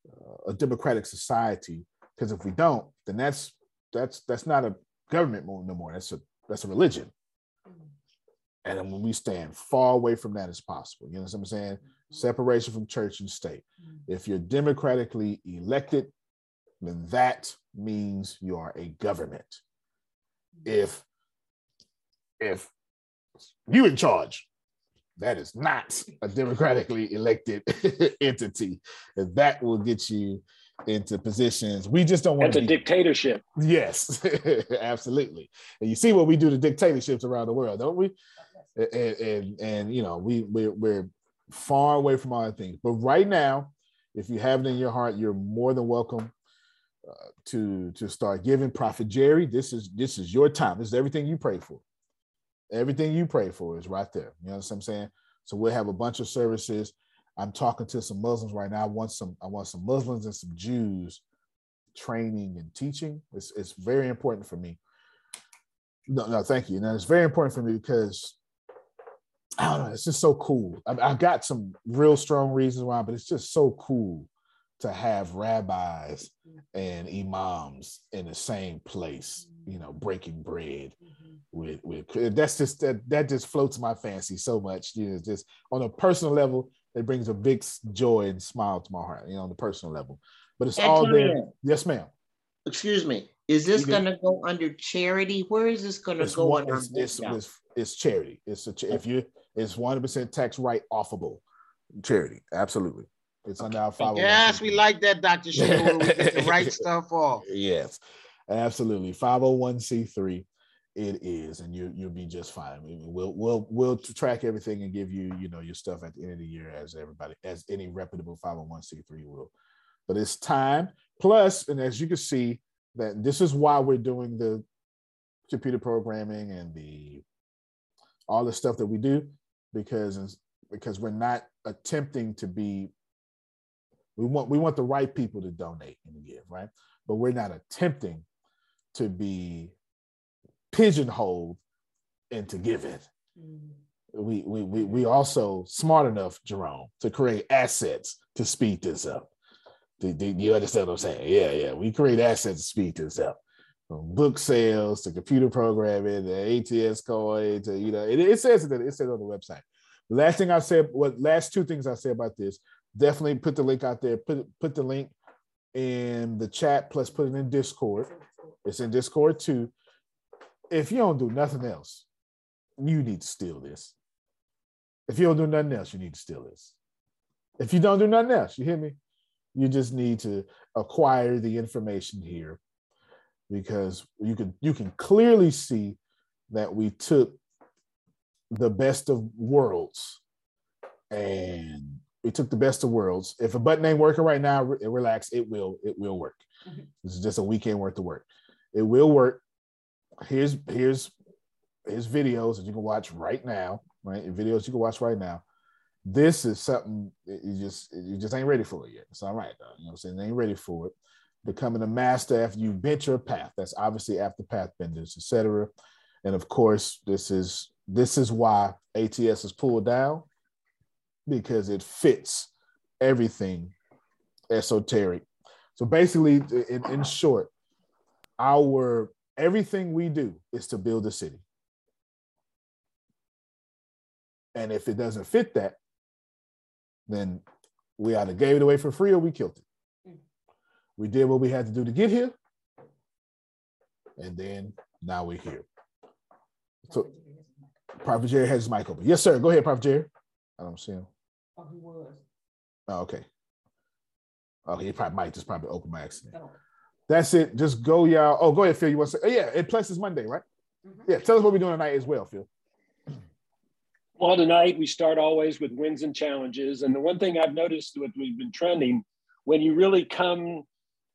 uh, a democratic society because if we don't, then that's that's that's not a government no more. That's a that's a religion. And when we stand far away from that as possible, you know what I'm saying? Mm-hmm. Separation from church and state. Mm-hmm. If you're democratically elected, then that means you are a government. Mm-hmm. If if you in charge, that is not a democratically elected entity. And that will get you into positions. We just don't want It's a dictatorship. Yes, absolutely. And you see what we do to dictatorships around the world, don't we? And and, and you know, we we're, we're far away from the things. But right now, if you have it in your heart, you're more than welcome uh, to to start giving. Prophet Jerry, this is this is your time. This is everything you pray for. Everything you pray for is right there. You know what I'm saying? So we'll have a bunch of services. I'm talking to some Muslims right now. I want some, I want some Muslims and some Jews training and teaching. It's, it's very important for me. No, no, thank you. Now it's very important for me because I don't know, it's just so cool. I, I got some real strong reasons why, but it's just so cool to have rabbis and imams in the same place, you know, breaking bread mm-hmm. with with that's just that that just floats my fancy so much. You know, just on a personal level, it brings a big joy and smile to my heart, you know, on the personal level. But it's all there. Yes, ma'am. Excuse me. Is this going to go under charity? Where is this going to go one. under? It's, it's, it's, charity. It's a, if you it's one hundred percent tax write offable charity. Absolutely. It's under our five. Oh yes, we like that, Dr. Shakur. We get the right stuff off. Yes, absolutely. 501c3 it is, and you you'll be just fine. I mean, We'll we'll we'll track everything and give you, you know, your stuff at the end of the year as everybody, as any reputable 501c3 will. But it's time. Plus, and as you can see, that this is why we're doing the computer programming and the all the stuff that we do, because because we're not attempting to be we want we want the right people to donate and give, right? But we're not attempting to be pigeonholed into giving. Mm-hmm. We we we we also smart enough, Jerome, to create assets to speed this up. Do, do you understand what I'm saying? Yeah, yeah. We create assets to speed this up. From book sales to computer programming, the ATS coin to you know, it, it says it, it says on the website. Last thing I said, what last two things I say about this, definitely put the link out there. Put put the link in the chat, plus put it in Discord. It's in Discord too. If you don't do nothing else, you need to steal this. If you don't do nothing else, you need to steal this. If you don't do nothing else, you hear me? You just need to acquire the information here because you can you can clearly see that we took the best of worlds and we took the best of worlds. If a button ain't working right now, re- relax. It will. It will work. Mm-hmm. This is just a weekend worth of work. It will work. Here's here's here's videos that you can watch right now. Right, videos you can watch right now. This is something you just you just ain't ready for it yet. It's all right though. You know what I'm saying? They ain't ready for it. Becoming a master after you bent your path. That's obviously after path benders, etc. And of course, this is this is why ATS is pulled down because it fits everything esoteric. So basically, in, in short, our everything we do is to build a city. And if it doesn't fit that, then we either gave it away for free or we killed it. We did what we had to do to get here. And then now we're here. So Prophet Jerry has his mic open. Yes, sir. Go ahead, Prophet Jerry. I don't see him. Oh, he was. Oh, okay. Oh, he probably might just probably open by accident. That's it. Just go, y'all. Oh, go ahead, Phil. You want to say? Oh, yeah, it plus is Monday, right? Mm-hmm. Yeah. Tell us what we're doing tonight as well, Phil. Well, tonight we start always with wins and challenges. And the one thing I've noticed what we've been trending, when you really come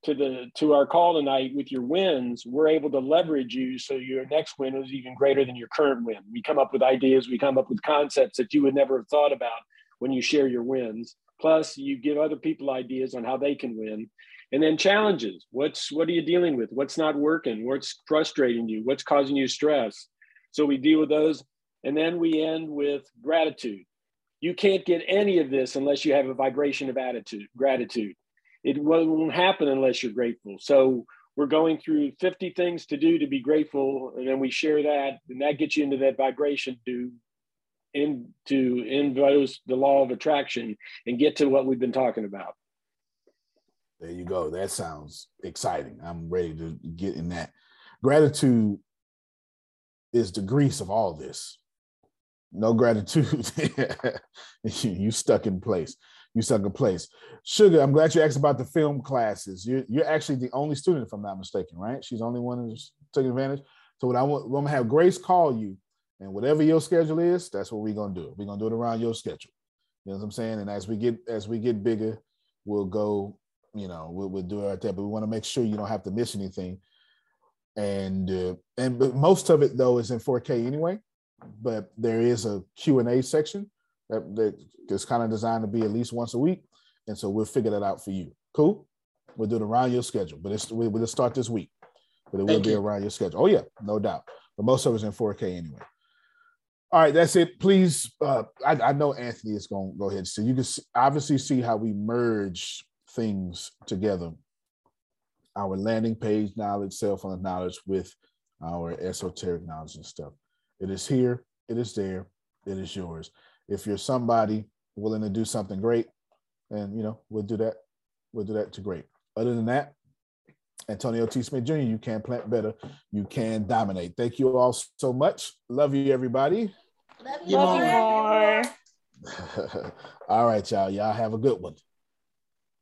to the to our call tonight with your wins, we're able to leverage you so your next win is even greater than your current win. We come up with ideas, we come up with concepts that you would never have thought about when you share your wins. Plus, you give other people ideas on how they can win. And then challenges. What's what are you dealing with? What's not working? What's frustrating you? What's causing you stress? So we deal with those and then we end with gratitude. You can't get any of this unless you have a vibration of attitude, gratitude. It won't happen unless you're grateful. So we're going through 50 things to do to be grateful, and then we share that, and that gets you into that vibration to in to invoke the law of attraction and get to what we've been talking about. There you go. That sounds exciting. I'm ready to get in that. Gratitude is the grease of all this no gratitude. you stuck in place. You in place. Sugar, I'm glad you asked about the film classes. You're, you're actually the only student, if I'm not mistaken, right? She's the only one who's taking advantage. So what I want, I'm gonna have Grace call you, and whatever your schedule is, that's what we're gonna do. We're gonna do it around your schedule. You know what I'm saying? And as we get as we get bigger, we'll go. You know, we'll, we'll do it right there. But we want to make sure you don't have to miss anything. And uh, and but most of it though is in 4K anyway but there is a Q&A section that, that is kind of designed to be at least once a week. And so we'll figure that out for you. Cool? We'll do it around your schedule, but it's, we'll just start this week, but it will be around your schedule. Oh yeah, no doubt. But most of it's in 4K anyway. All right, that's it. Please, uh, I, I know Anthony is going to go ahead. So you can obviously see how we merge things together. Our landing page knowledge, cell phone knowledge with our esoteric knowledge and stuff. It is here, it is there, it is yours. If you're somebody willing to do something great, then you know, we'll do that. We'll do that to great. Other than that, Antonio T. Smith Jr., you can plant better, you can dominate. Thank you all so much. Love you, everybody. Love you, Love you more. all right, y'all. Y'all have a good one.